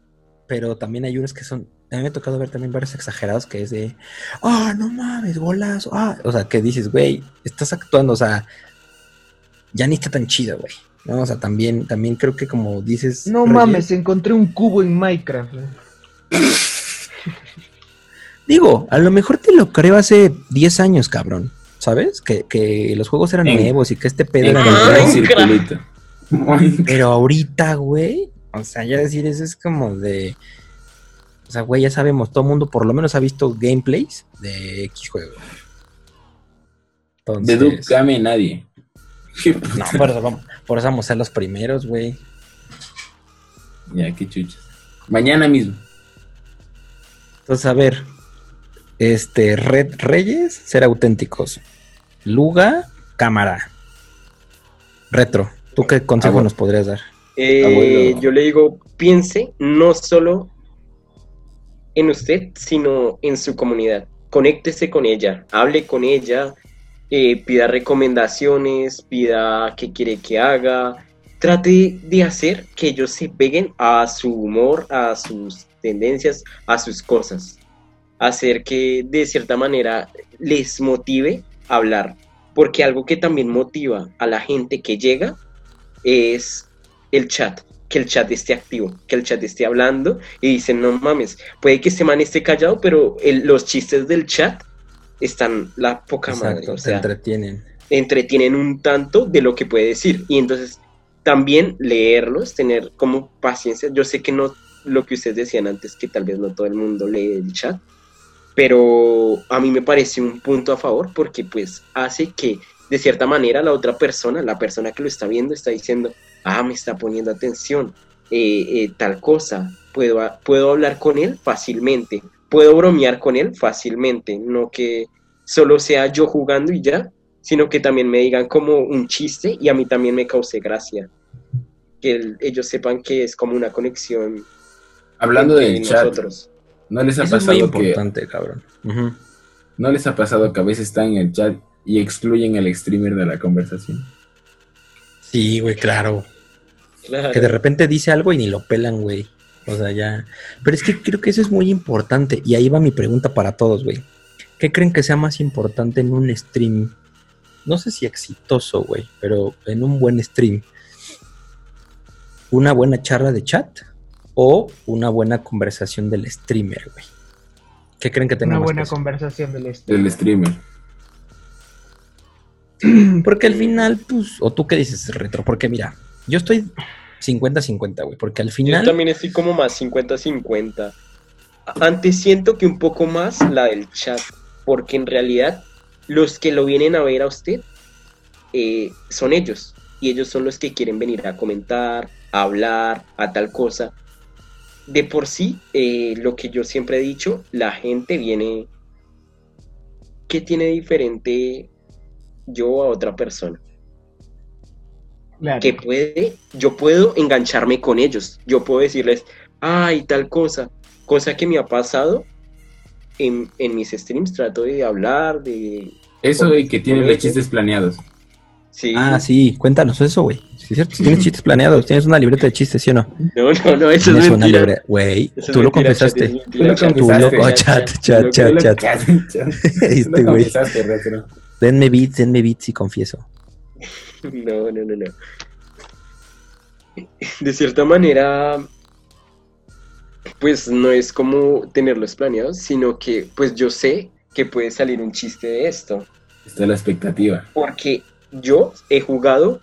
Pero también hay unos que son. A mí me ha tocado ver también varios exagerados que es de. Ah, no mames, golazo. Ah, o sea, que dices, güey, estás actuando, o sea, ya ni está tan chido, güey. ¿no? O sea, también, también creo que como dices. No Reyes, mames, encontré un cubo en Minecraft. Digo, a lo mejor te lo creo hace 10 años, cabrón. ¿Sabes? Que, que los juegos eran En- nuevos y que este pedo era. Pero ahorita, güey, o sea, ya decir eso es como de. O sea, güey, ya sabemos, todo el mundo por lo menos ha visto gameplays de X juego. De Duke Game nadie. No, por eso, vamos, por eso vamos a ser los primeros, güey. Ya, qué chuchas. Mañana mismo. Entonces, a ver, este, Red Reyes, ser auténticos. Luga, cámara. Retro, ¿tú qué consejo bueno. nos podrías dar? Eh, yo le digo, piense no solo en usted, sino en su comunidad. Conéctese con ella, hable con ella, eh, pida recomendaciones, pida qué quiere que haga. Trate de hacer que ellos se peguen a su humor, a sus tendencias, a sus cosas. Hacer que de cierta manera les motive a hablar. Porque algo que también motiva a la gente que llega es el chat, que el chat esté activo, que el chat esté hablando y dicen, no mames, puede que este man esté callado, pero el- los chistes del chat están la poca madre, o se sea, entretienen. entretienen un tanto de lo que puede decir y entonces también leerlos, tener como paciencia, yo sé que no, lo que ustedes decían antes, que tal vez no todo el mundo lee el chat, pero a mí me parece un punto a favor porque pues hace que de cierta manera la otra persona, la persona que lo está viendo, está diciendo, ah, me está poniendo atención, eh, eh, tal cosa, puedo, puedo hablar con él fácilmente, puedo bromear con él fácilmente, no que solo sea yo jugando y ya, sino que también me digan como un chiste y a mí también me cause gracia. Que el- ellos sepan que es como una conexión Hablando entre del chat, nosotros. ¿no les ha Eso es muy pasado que importante, cabrón. No les ha pasado que a veces están en el chat y excluyen al streamer de la conversación? Sí, güey, claro. Claro. Que de repente dice algo y ni lo pelan, güey. O sea, ya. Pero es que creo que eso es muy importante. Y ahí va mi pregunta para todos, güey. ¿Qué creen que sea más importante en un stream? No sé si exitoso, güey, pero en un buen stream. ¿Una buena charla de chat o una buena conversación del streamer, güey? ¿Qué creen que tenga Una más buena peso? conversación del este. Del streamer. Porque al final, pues, o tú qué dices, retro, porque mira, yo estoy 50-50, güey, porque al Yo final... también estoy como más 50-50. Antes siento que un poco más la del chat, porque en realidad los que lo vienen a ver a usted eh, son ellos, y ellos son los que quieren venir a comentar, a hablar, a tal cosa. De por sí, eh, lo que yo siempre he dicho, la gente viene... ¿Qué tiene diferente yo a otra persona? Claro. que puede, yo puedo engancharme con ellos, yo puedo decirles, ay, tal cosa, cosa que me ha pasado en, en mis streams, trato de hablar, de... Eso y que tiene Con los chistes planeados. Sí, Ah, sí, cuéntanos eso, güey. Sí, es cierto, tienes chistes planeados, tienes una libreta de chistes, ¿sí o no? no, no, no, eso es una libreta, güey, tú lo confesaste. Tú lo. Tú confesaste. chat, chat, chat, chat. Este güey. Denme beats, denme beats y confieso. No, no, no, no. De cierta manera, pues no es como tenerlos planeados, sino que pues yo sé que puede salir un chiste de esto. Está la expectativa. Porque yo he jugado,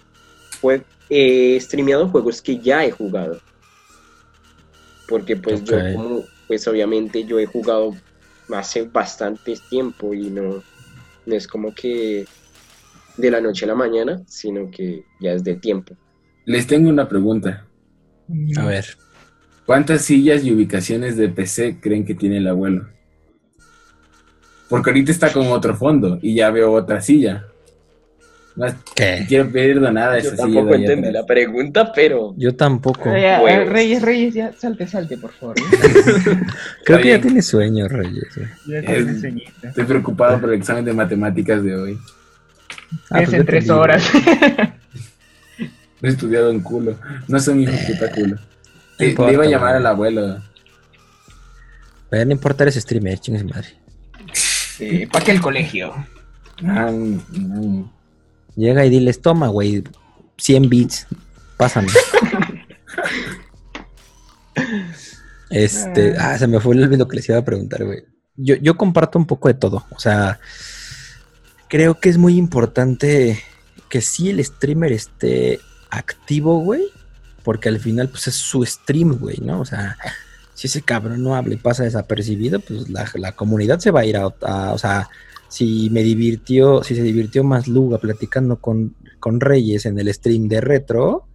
jue- he streameado juegos que ya he jugado. Porque pues yo como, pues obviamente yo he jugado hace bastante tiempo y no, no es como que de la noche a la mañana, sino que ya es de tiempo. Les tengo una pregunta. A ver. ¿Cuántas sillas y ubicaciones de PC creen que tiene el abuelo? Porque ahorita está con otro fondo y ya veo otra silla. ¿Qué? quiero pedir donada a Yo tampoco entendí atrás. la pregunta, pero Yo tampoco. Eh, eh. Reyes, Reyes, ya, salte, salte, por favor. Creo que ya tiene sueño, Reyes. güey. Ya Es- tienes sueñito. Estoy preocupado por el examen de matemáticas de hoy. Ah, es pues en tres horas. No he estudiado en culo. No soy mi hijo de puta culo. No Le- importa, le iba a llamar al abuelo. Güey, no importa, eres streamer, chingue su madre. ¿Para qué el colegio? Ah, mm, Llega y diles, toma, güey, 100 bits, pásame. este, ah, se me fue lo que les iba a preguntar, güey. Yo, yo comparto un poco de todo, o sea, creo que es muy importante que sí el streamer esté activo, güey, porque al final, pues es su stream, güey, ¿no? O sea, si ese cabrón no habla y pasa desapercibido, pues la, la comunidad se va a ir a, a- o sea, si me divirtió, si se divirtió más Luga platicando con, con Reyes en el stream de Retro,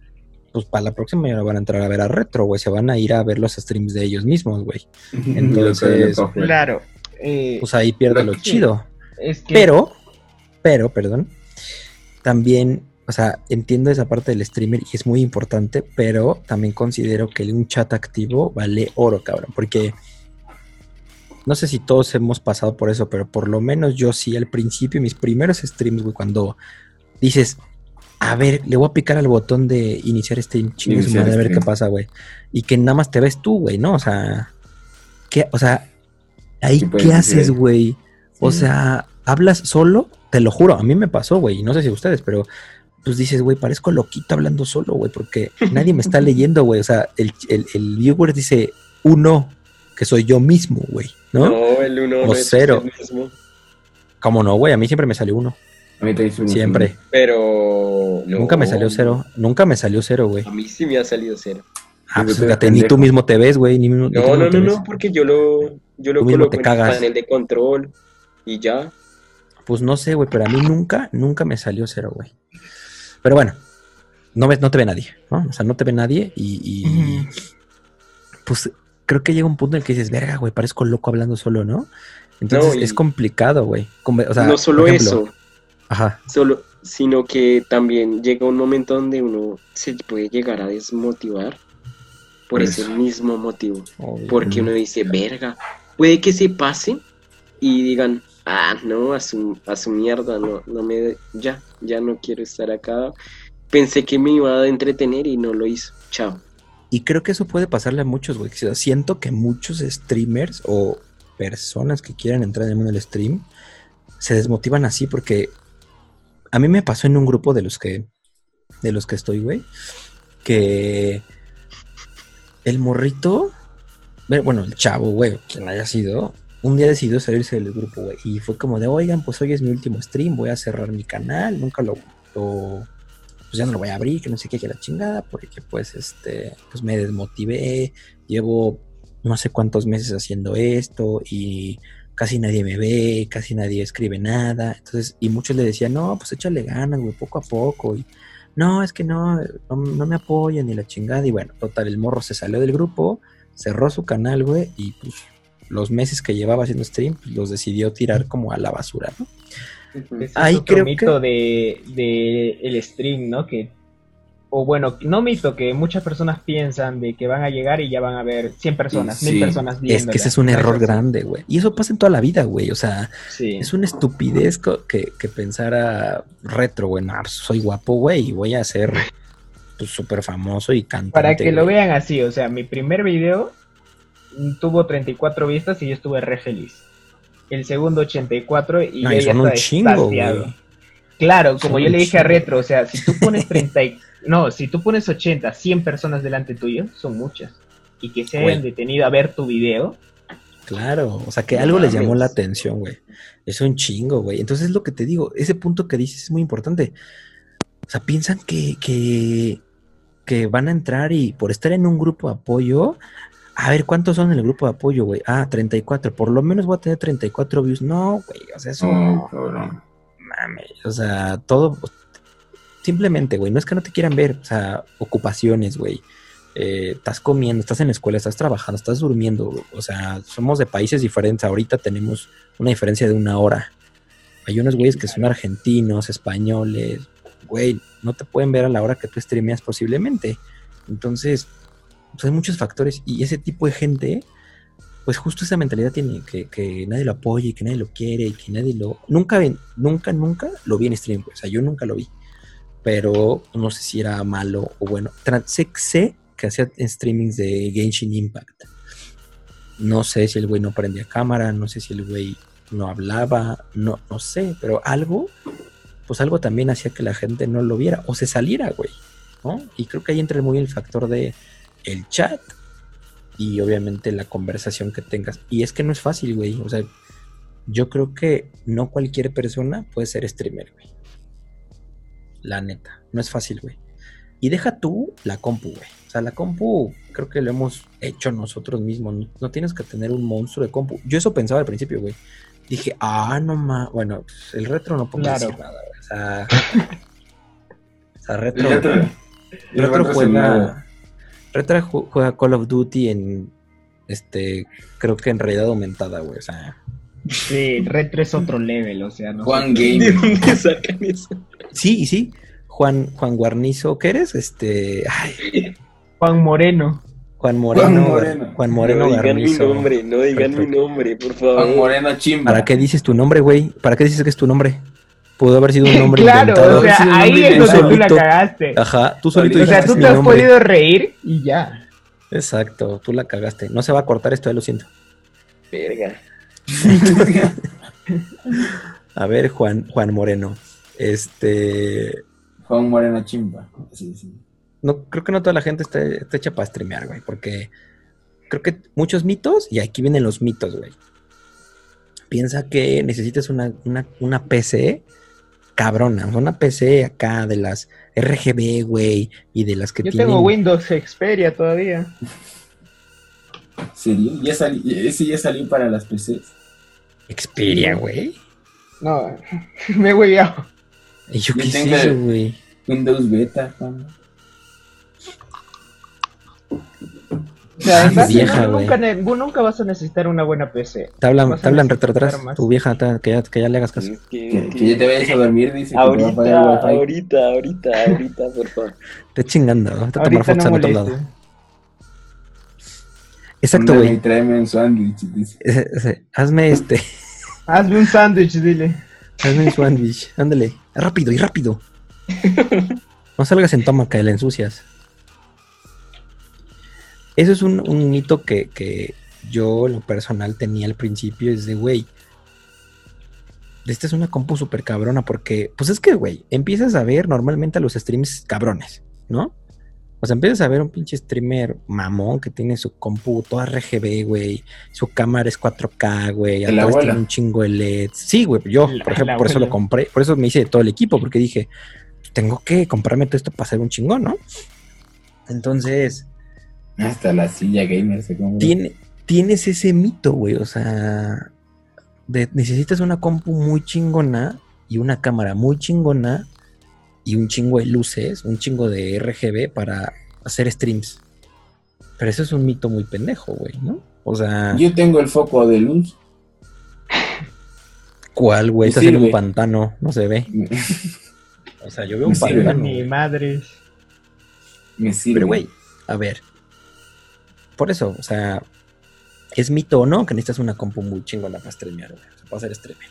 pues para la próxima ya no van a entrar a ver a Retro, güey, se van a ir a ver los streams de ellos mismos, güey. Entonces, Claro. eh, Pues ahí pierde lo chido. es que Pero, pero, perdón, también, o sea, entiendo esa parte del streamer y es muy importante, pero también considero que un chat activo vale oro, cabrón, porque no sé si todos hemos pasado por eso, pero por lo menos yo sí al principio, mis primeros streams, güey, cuando dices, a ver, le voy a picar al botón de iniciar stream, chingue su madre, a ver qué pasa, güey. Y que nada más te ves tú, güey, ¿no? O sea, ¿qué, o sea, ahí Sí, puedes qué haces, güey? O Sí. sea, hablas solo, te lo juro, a mí me pasó, güey, y no sé si ustedes, pero pues dices, güey, parezco loquito hablando solo, güey, porque nadie me está leyendo, güey. O sea, el, el, el viewer dice uno, que soy yo mismo, güey, ¿no? no, el uno O no es cero. el mismo. ¿Cómo no, güey? A mí siempre me salió uno. A mí también se me- Siempre. Pero no. Nunca me salió cero. Nunca me salió cero, güey. A mí sí me ha salido cero. Ah, pues fíjate, ni tú mismo te ves, güey. Ni, No, no, te no, no, porque yo lo, yo lo Tú coloco te en el panel de control y ya. Pues no sé, güey, pero a mí nunca, nunca me salió cero, güey. Pero bueno, no, ves, no te ve nadie, ¿no? O sea, no te ve nadie y, pues creo que llega un punto en el que dices, verga, güey, parezco loco hablando solo, ¿no? Entonces No, es complicado, güey. Conve- O sea, no solo ejemplo, eso, Ajá. solo, sino que también llega un momento donde uno se puede llegar a desmotivar por ese mismo motivo. obvio. Porque uno dice, verga, puede que se pase y digan, ah, no, a su, a su mierda, no, no me, ya, ya no quiero estar acá. Pensé que me iba a entretener y no lo hizo. Chao. Y creo que eso puede pasarle a muchos, güey. Siento que muchos streamers o personas que quieran entrar en el mundo del stream se desmotivan así porque a mí me pasó en un grupo de los que de los que estoy, güey, que el morrito, bueno, el chavo, güey, quien haya sido, un día decidió salirse del grupo, güey, y fue como de, oigan, pues hoy es mi último stream, voy a cerrar mi canal, nunca lo- pues ya no lo voy a abrir, que no sé qué, que la chingada, porque pues este, pues me desmotivé, llevo no sé cuántos meses haciendo esto y casi nadie me ve, casi nadie escribe nada, entonces, y muchos le decían, no, pues échale ganas, güey, poco a poco, y no, es que no, no, no me apoyan ni la chingada, y bueno, total, el morro se salió del grupo, cerró su canal, güey, y pues los meses que llevaba haciendo stream, pues, los decidió tirar como a la basura, ¿no? Ese es Ahí otro creo mito de, de el stream, ¿no? Que, o bueno, no mito, que muchas personas piensan de que van a llegar y ya van a ver 100 personas, Sí. 1000 personas viendo. Es que ese es un error grande, güey. Y eso pasa en toda la vida, güey. O sea, Sí. es una estupidez que, que pensar a retro, güey. No, pues, soy guapo, güey, y voy a ser pues, súper famoso y cantante. Para que lo vean así, o sea, mi primer video tuvo 34 vistas y yo estuve re feliz. El segundo 84 y No, ya son un estaba chingo. Claro, como Son yo le dije a. Retro, o sea, si tú pones 30, y- no, si tú pones 80, 100 personas delante tuyo, son muchas. y que se hayan detenido a ver tu video. Claro, o sea, que algo les llamó la atención, güey. Es un chingo, güey. Entonces es lo que te digo, ese punto que dices es muy importante. O sea, piensan que, que, que van a entrar y por estar en un grupo de apoyo, a ver, ¿cuántos son en el grupo de apoyo, güey? Ah, 34, por lo menos voy a tener 34 views. No, güey, o sea, eso cabrón. mames, o sea, todo, simplemente, güey, no es que no te quieran ver, o sea, ocupaciones, güey. Eh, estás comiendo, estás en la escuela, estás trabajando, estás durmiendo, güey. o sea, somos de países diferentes, ahorita tenemos una diferencia de una hora. Hay unos güeyes que son argentinos, españoles, güey, no te pueden ver a la hora que tú streameas posiblemente. Entonces, pues hay muchos factores y ese tipo de gente, pues justo esa mentalidad tiene, que, que nadie lo apoye, y que nadie lo quiere, y que nadie lo... Nunca, ven- nunca, nunca lo vi en stream, güey. o sea, yo nunca lo vi, pero no sé si era malo o bueno. Sé, sé que hacía streamings de Genshin Impact. No sé si el güey no prendía cámara, no sé si el güey no hablaba, no, no sé, pero algo, pues algo también hacía que la gente no lo viera o se saliera, güey, ¿no? Y creo que ahí entra muy el factor de el chat y obviamente la conversación que tengas. Y es que no es fácil, güey, o sea, yo creo que no cualquier persona puede ser streamer, güey. La neta, no es fácil, güey. Y deja tú la compu, güey. O sea, la compu creo que lo hemos hecho nosotros mismos. No, no tienes que tener un monstruo de compu. Yo eso pensaba al principio, güey. Dije, ah, no más. Bueno, pues, el retro no puedo Claro. decir nada, güey. O sea, o sea, retro, El retro- el retro retro el nuevo. juega. Retro ju- juega Call of Duty en. Este. Creo que en realidad aumentada, güey. O sea. Sí, retro es otro level, o sea, no Juan ¿De Game. dónde sacan eso? Sí, y sí. Juan, Juan Guarnizo, ¿qué eres? Este. Ay, Juan Moreno. Juan Moreno. Juan Moreno. Juan Moreno no digan mi nombre, no digan mi nombre, por Juan favor. Moreno Chimba. ¿Para qué dices tu nombre, güey? ¿Para qué dices que es tu nombre? Pudo haber sido un nombre claro, inventado. o sea, ahí es donde tú la cagaste. Ajá, tú solito O O sea, tú te has nombre. podido reír y ya. Exacto, tú la cagaste. No se va a cortar esto, ya lo siento. Verga. A ver, Juan, Juan Moreno. Este. Juan Moreno Chimba. Sí, sí. No, creo que no toda la gente está, está hecha para streamear, güey. Porque creo que muchos mitos, y aquí vienen los mitos, güey. Piensa que necesitas una, una, una PC cabrona, una PC acá de las RGB, güey, y de las que Yo tienen... tengo Windows Xperia todavía. ¿Serio? ¿Ya ¿Ese ya salió para las PCs? Xperia, güey. No, me he hueveado. ¿Y yo Yo qué tengo güey? Windows Beta, Juan. Ah, vieja, no, nunca, vas a necesitar una buena PC. Te hablan, te hablan necesitar retro atrás, más. tu vieja, te- que ya, que ya le hagas caso. Es que- Que, que- que ya te vayas a dormir, dice que Ahorita, wifi. ahorita, ahorita, ahorita, por favor. Te chingando, te tomar Ahorita fotos no en otro lado. Exacto, güey. tráeme un sándwich, dice. Ese- ese, Hazme este, Hazme un sándwich, dile. hazme un sandwich. Ándale, rápido y rápido. No salgas en toma que la ensucias. Eso es un, un mito que, que yo, lo personal, tenía al principio. Es de, güey, esta es una compu súper cabrona porque, pues es que, güey, empiezas a ver normalmente a los streams cabrones, ¿no? O sea, empiezas a ver un pinche streamer mamón que tiene su compu toda RGB, güey. Su cámara es 4K, güey. Atrás tiene un chingo de LEDs. Sí, güey, yo, La- por ejemplo, por eso lo compré. Por eso me hice de todo el equipo, porque dije, pues, tengo que comprarme todo esto para ser un chingón, ¿no? Entonces, Hasta la silla gamer se compra. tiene, tienes ese mito, güey. O sea, de- necesitas una compu muy chingona y una cámara muy chingona y un chingo de luces, un chingo de RGB para hacer streams. Pero eso es un mito muy pendejo, güey, ¿no? O sea, Yo tengo el foco de luz. ¿cuál, güey? Estás en un pantano, no se ve. O sea, yo veo un Me sirve. pantano. Mi güey. madre. Me sirve. Pero, güey, a ver. Por eso, o sea, ¿es mito o no que necesitas una compu muy chingona para streamear, güey? O sea, para hacer streaming.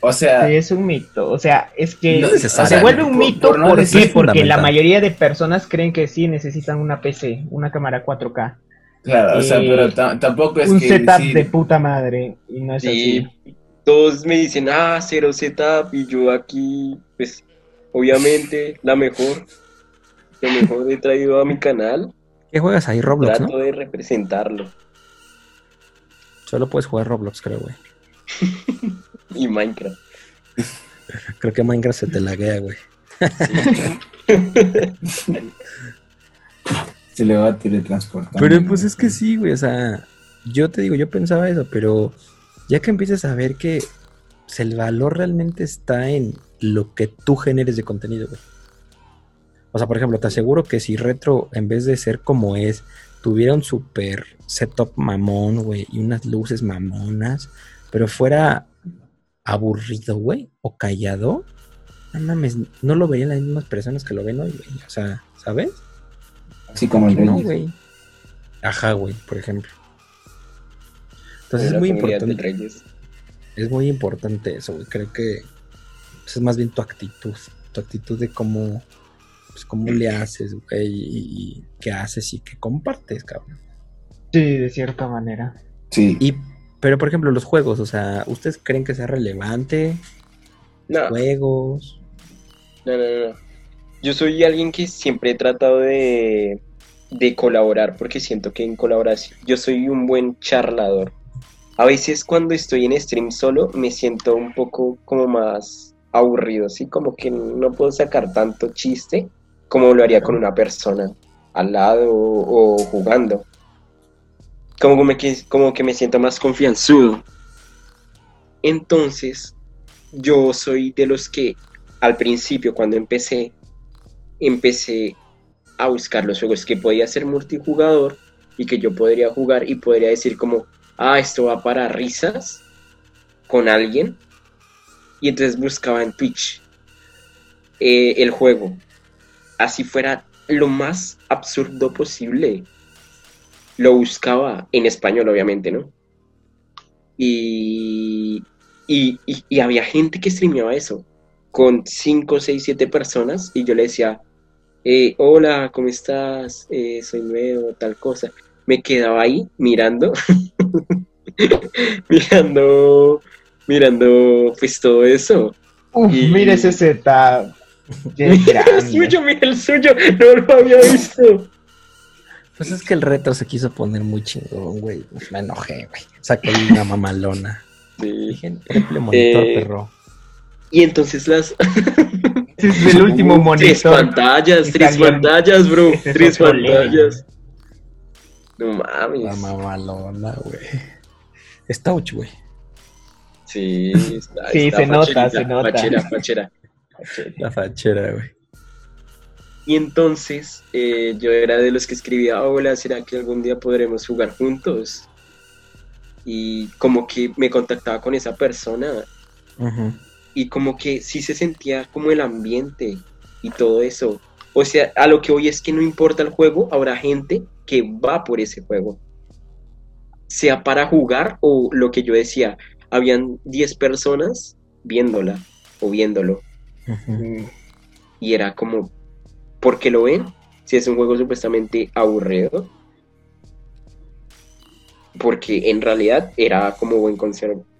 O sea, Sí, es un mito. O sea, es que No se vuelve un mito por no ¿por decir qué? Porque la mayoría de personas creen que sí necesitan una PC, una cámara 4K, claro, o sea, eh, pero ta- tampoco es un que setup decir- de puta madre. Y no es Sí, así. todos me dicen, ah, cero setup, y yo aquí, pues, obviamente, la mejor, lo mejor he traído a mi canal, ¿Qué juegas ahí? Roblox, Trato ¿no? de representarlo. Solo puedes jugar Roblox, creo, güey. Y Minecraft. Creo que Minecraft se te laguea, güey. Se le va a teletransportar. Pero pues es que sí, güey, o sea, yo te digo, yo pensaba eso, pero ya que empiezas a ver que pues, el valor realmente está en lo que tú generes de contenido, güey. O sea, por ejemplo, te aseguro que si Retro, en vez de ser como es, tuviera un super setup mamón, güey, y unas luces mamonas, pero fuera aburrido, güey, o callado, no mames, no lo verían las mismas personas que lo ven hoy, güey. O sea, ¿sabes? Así como el No, güey. Ajá, güey, por ejemplo. Entonces es muy importante. Es muy importante eso, güey. Creo que pues, es más bien tu actitud. Tu actitud de cómo, pues, cómo le haces, güey, y, y qué haces y qué compartes, cabrón. Sí, de cierta manera. Sí. Y, pero por ejemplo, los juegos, o sea, ¿ustedes creen que sea relevante? No, Juegos. no, no, no. Yo soy alguien que siempre he tratado de, de colaborar porque siento que en colaboración yo soy un buen charlador. A veces cuando estoy en stream solo me siento un poco como más aburrido, ¿sí? Como que no puedo sacar tanto chiste como lo haría con una persona al lado o, jugando. Como que, como que me siento más confianzudo. Entonces, yo soy de los que al principio, cuando empecé, empecé a buscar los juegos que podía ser multijugador y que yo podría jugar y podría decir como, ah, esto va para risas con alguien. Y entonces buscaba en Twitch eh, el juego. Así fuera lo más absurdo posible. Lo buscaba en español, obviamente, ¿no? Y, y, y- y había gente que streameaba eso con 5, 6, 7 personas y yo le decía, eh, hola, ¿cómo estás? Eh, soy nuevo, tal cosa. Me quedaba ahí mirando, mirando, mirando, pues todo eso. Uf, Y- mira ese setup. El suyo, mira el suyo, no lo había visto. Pues es que el retro se quiso poner muy chingón, güey. Pues me enojé, güey. Sacó una mamalona. Sí. Dije, triple monitor, Eh, perro. Y entonces las es el último Uh, Tres monitor. pantallas, tres pantallas, bro. Es Tres pantallas. No La mames. mamalona, güey. Es touch, güey. Sí, está, Sí, está se nota, se nota. Fachera, fachera. La fachera, güey. Y entonces eh, yo era de los que escribía, hola, ¿será que algún día podremos jugar juntos? Y como que me contactaba con esa persona y como que sí se sentía como el ambiente y todo eso. O sea, a lo que hoy es que no importa el juego, habrá gente que va por ese juego. Sea para jugar o lo que yo decía, habían 10 personas viéndola o viéndolo. Mm, Y era como, ¿por qué lo ven? Si es un juego supuestamente aburrido. Porque en realidad era como buen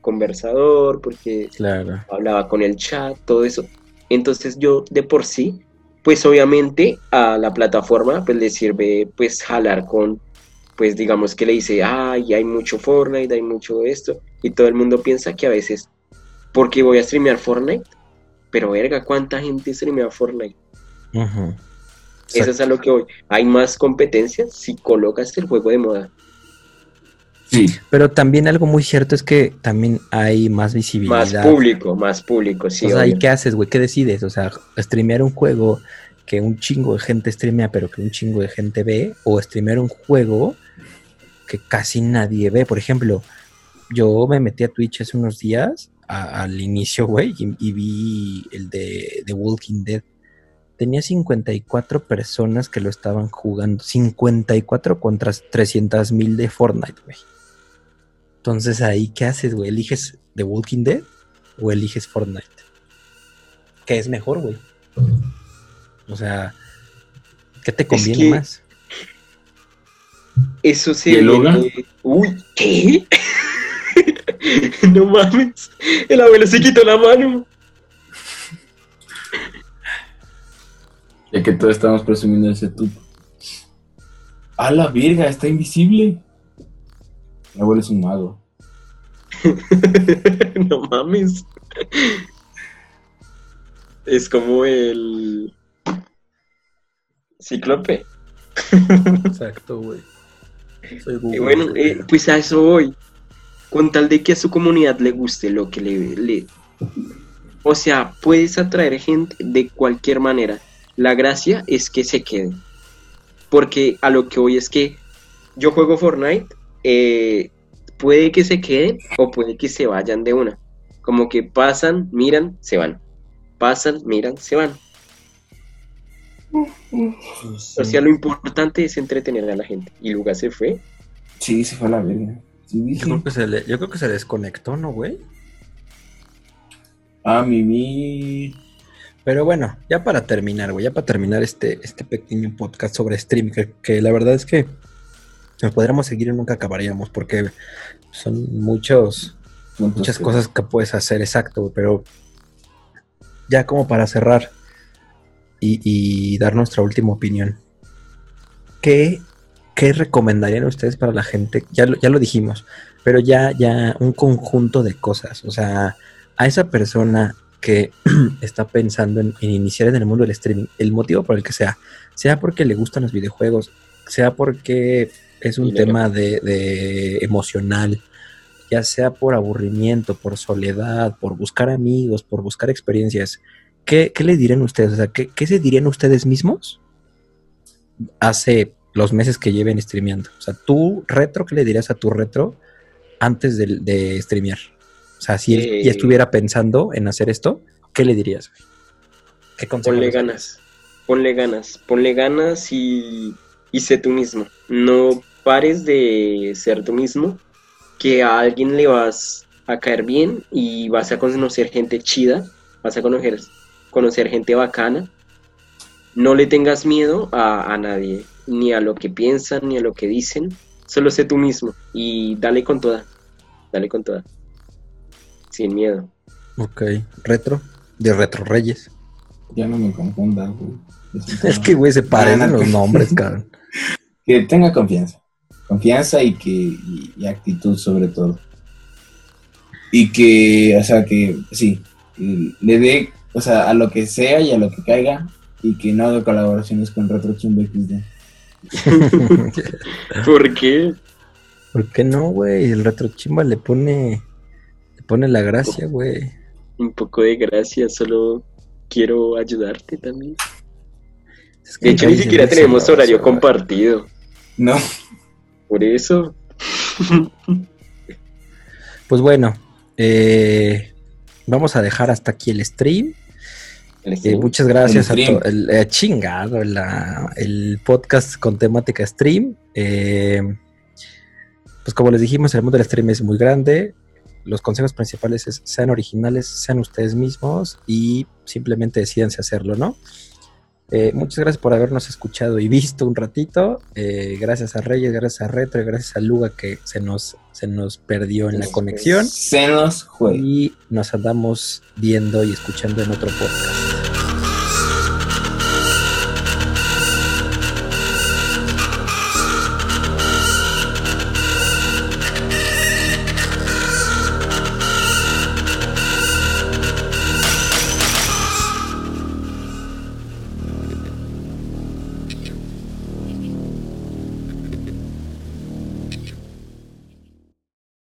conversador, porque Claro. hablaba con el chat, todo eso. Entonces yo de por sí, pues obviamente a la plataforma pues le sirve pues jalar con, pues digamos que le dice, ay, hay mucho Fortnite, hay mucho esto, y todo el mundo piensa que a veces, porque voy a streamear Fortnite, pero verga, ¿cuánta gente streamea Fortnite? Eso es a lo que voy. Hay más competencia si colocas el juego de moda. Sí. Pero también algo muy cierto es que también hay más visibilidad. Más público, más público, sí. o sea, ¿y qué haces, güey? ¿Qué decides? O sea, streamear un juego que un chingo de gente streamea, pero que un chingo de gente ve, o streamear un juego que casi nadie ve. Por ejemplo, yo me metí a Twitch hace unos días, a- al inicio, güey, y, y vi el de The Walking Dead. Tenía 54 personas que lo estaban jugando. 54 contra 300 mil de Fortnite, güey. Entonces ahí, ¿qué haces, güey? ¿Eliges The Walking Dead o eliges Fortnite? ¿Qué es mejor, güey? O sea, ¿qué te conviene que- más? Eso ¿Y el Logan? Uy, ¿qué? no mames. El abuelo se quitó la mano. Ya que todos estamos presumiendo ese tubo. A la verga, está invisible. Mi abuelo es un mago. no mames. Es como el cíclope. Exacto, güey. Soy Y bueno, eh, pues a eso voy. Con tal de que a su comunidad le guste lo que le, le- O sea, puedes atraer gente de cualquier manera. La gracia es que se queden. Porque a lo que voy es que yo juego Fortnite, eh, puede que se queden o puede que se vayan de una. Como que pasan, miran, se van. Pasan, miran, se van. O sea, lo importante es entretener a la gente. Y Lucas se fue. Sí, se fue a la verga. Sí, Yo creo, que se le, yo creo que se desconectó, ¿no, güey? Ah, Mimi. Pero bueno, ya para terminar, güey, ya para terminar este, este pequeño podcast sobre stream, que, que la verdad es que nos podríamos seguir y nunca acabaríamos, porque son muchos, muchas cosas que puedes hacer, exacto, güey, pero ya como para cerrar y, y dar nuestra última opinión, ¿qué, qué recomendarían ustedes para la gente? Ya lo, ya lo dijimos, pero ya, ya un conjunto de cosas, o sea, a esa persona que está pensando en, en iniciar en el mundo del streaming, el motivo por el que sea, sea porque le gustan los videojuegos, sea porque es un Dinero. tema de, de emocional, ya sea por aburrimiento, por soledad, por buscar amigos, por buscar experiencias, ¿qué, qué le dirían ustedes? O sea, ¿qué, qué se dirían ustedes mismos hace los meses que lleven streameando? O sea, tú, retro, ¿qué le dirías a tu retro antes de, de streamear? O sea, si él Eh. ya estuviera pensando en hacer esto, ¿qué le dirías? ¿Qué consejo Ponle ganas, ponle ganas, ponle ganas y, y sé tú mismo. No pares de ser tú mismo, que a alguien le vas a caer bien y vas a conocer gente chida, vas a conocer, conocer gente bacana. No le tengas miedo a, a nadie, ni a lo que piensan, ni a lo que dicen. Solo sé tú mismo y dale con toda, dale con toda. Sin miedo. Ok, retro, de Retro Reyes. Ya no me confundas, güey. Es que, güey, se parecen no, los que- nombres, cabrón. Que tenga confianza. Confianza y que y, y actitud sobre todo. Y que, o sea, que sí, le dé, o sea, a lo que sea y a lo que caiga y que no haga colaboraciones con Retro Chumbo XD. ¿Por qué? ¿Por qué no, güey? El retro chimba le pone, le pone la gracia, güey. Un poco de gracia, solo quiero ayudarte también. Es que De hecho, ni siquiera tenemos sabroso, horario compartido. No, Por eso, Pues bueno, eh, vamos a dejar hasta aquí el stream. Eh, muchas gracias a El stream. todos. El, eh, chingado, la- el podcast con temática stream. Eh, pues como les dijimos, el mundo del stream es muy grande. Los consejos principales es sean originales, sean ustedes mismos y simplemente decidanse hacerlo, ¿no? Eh, muchas gracias por habernos escuchado y visto un ratito. Eh, gracias a Reyes, gracias a Retro y gracias a Luga que se nos, se nos perdió en la conexión. se nos juega. Y nos andamos viendo y escuchando en otro podcast.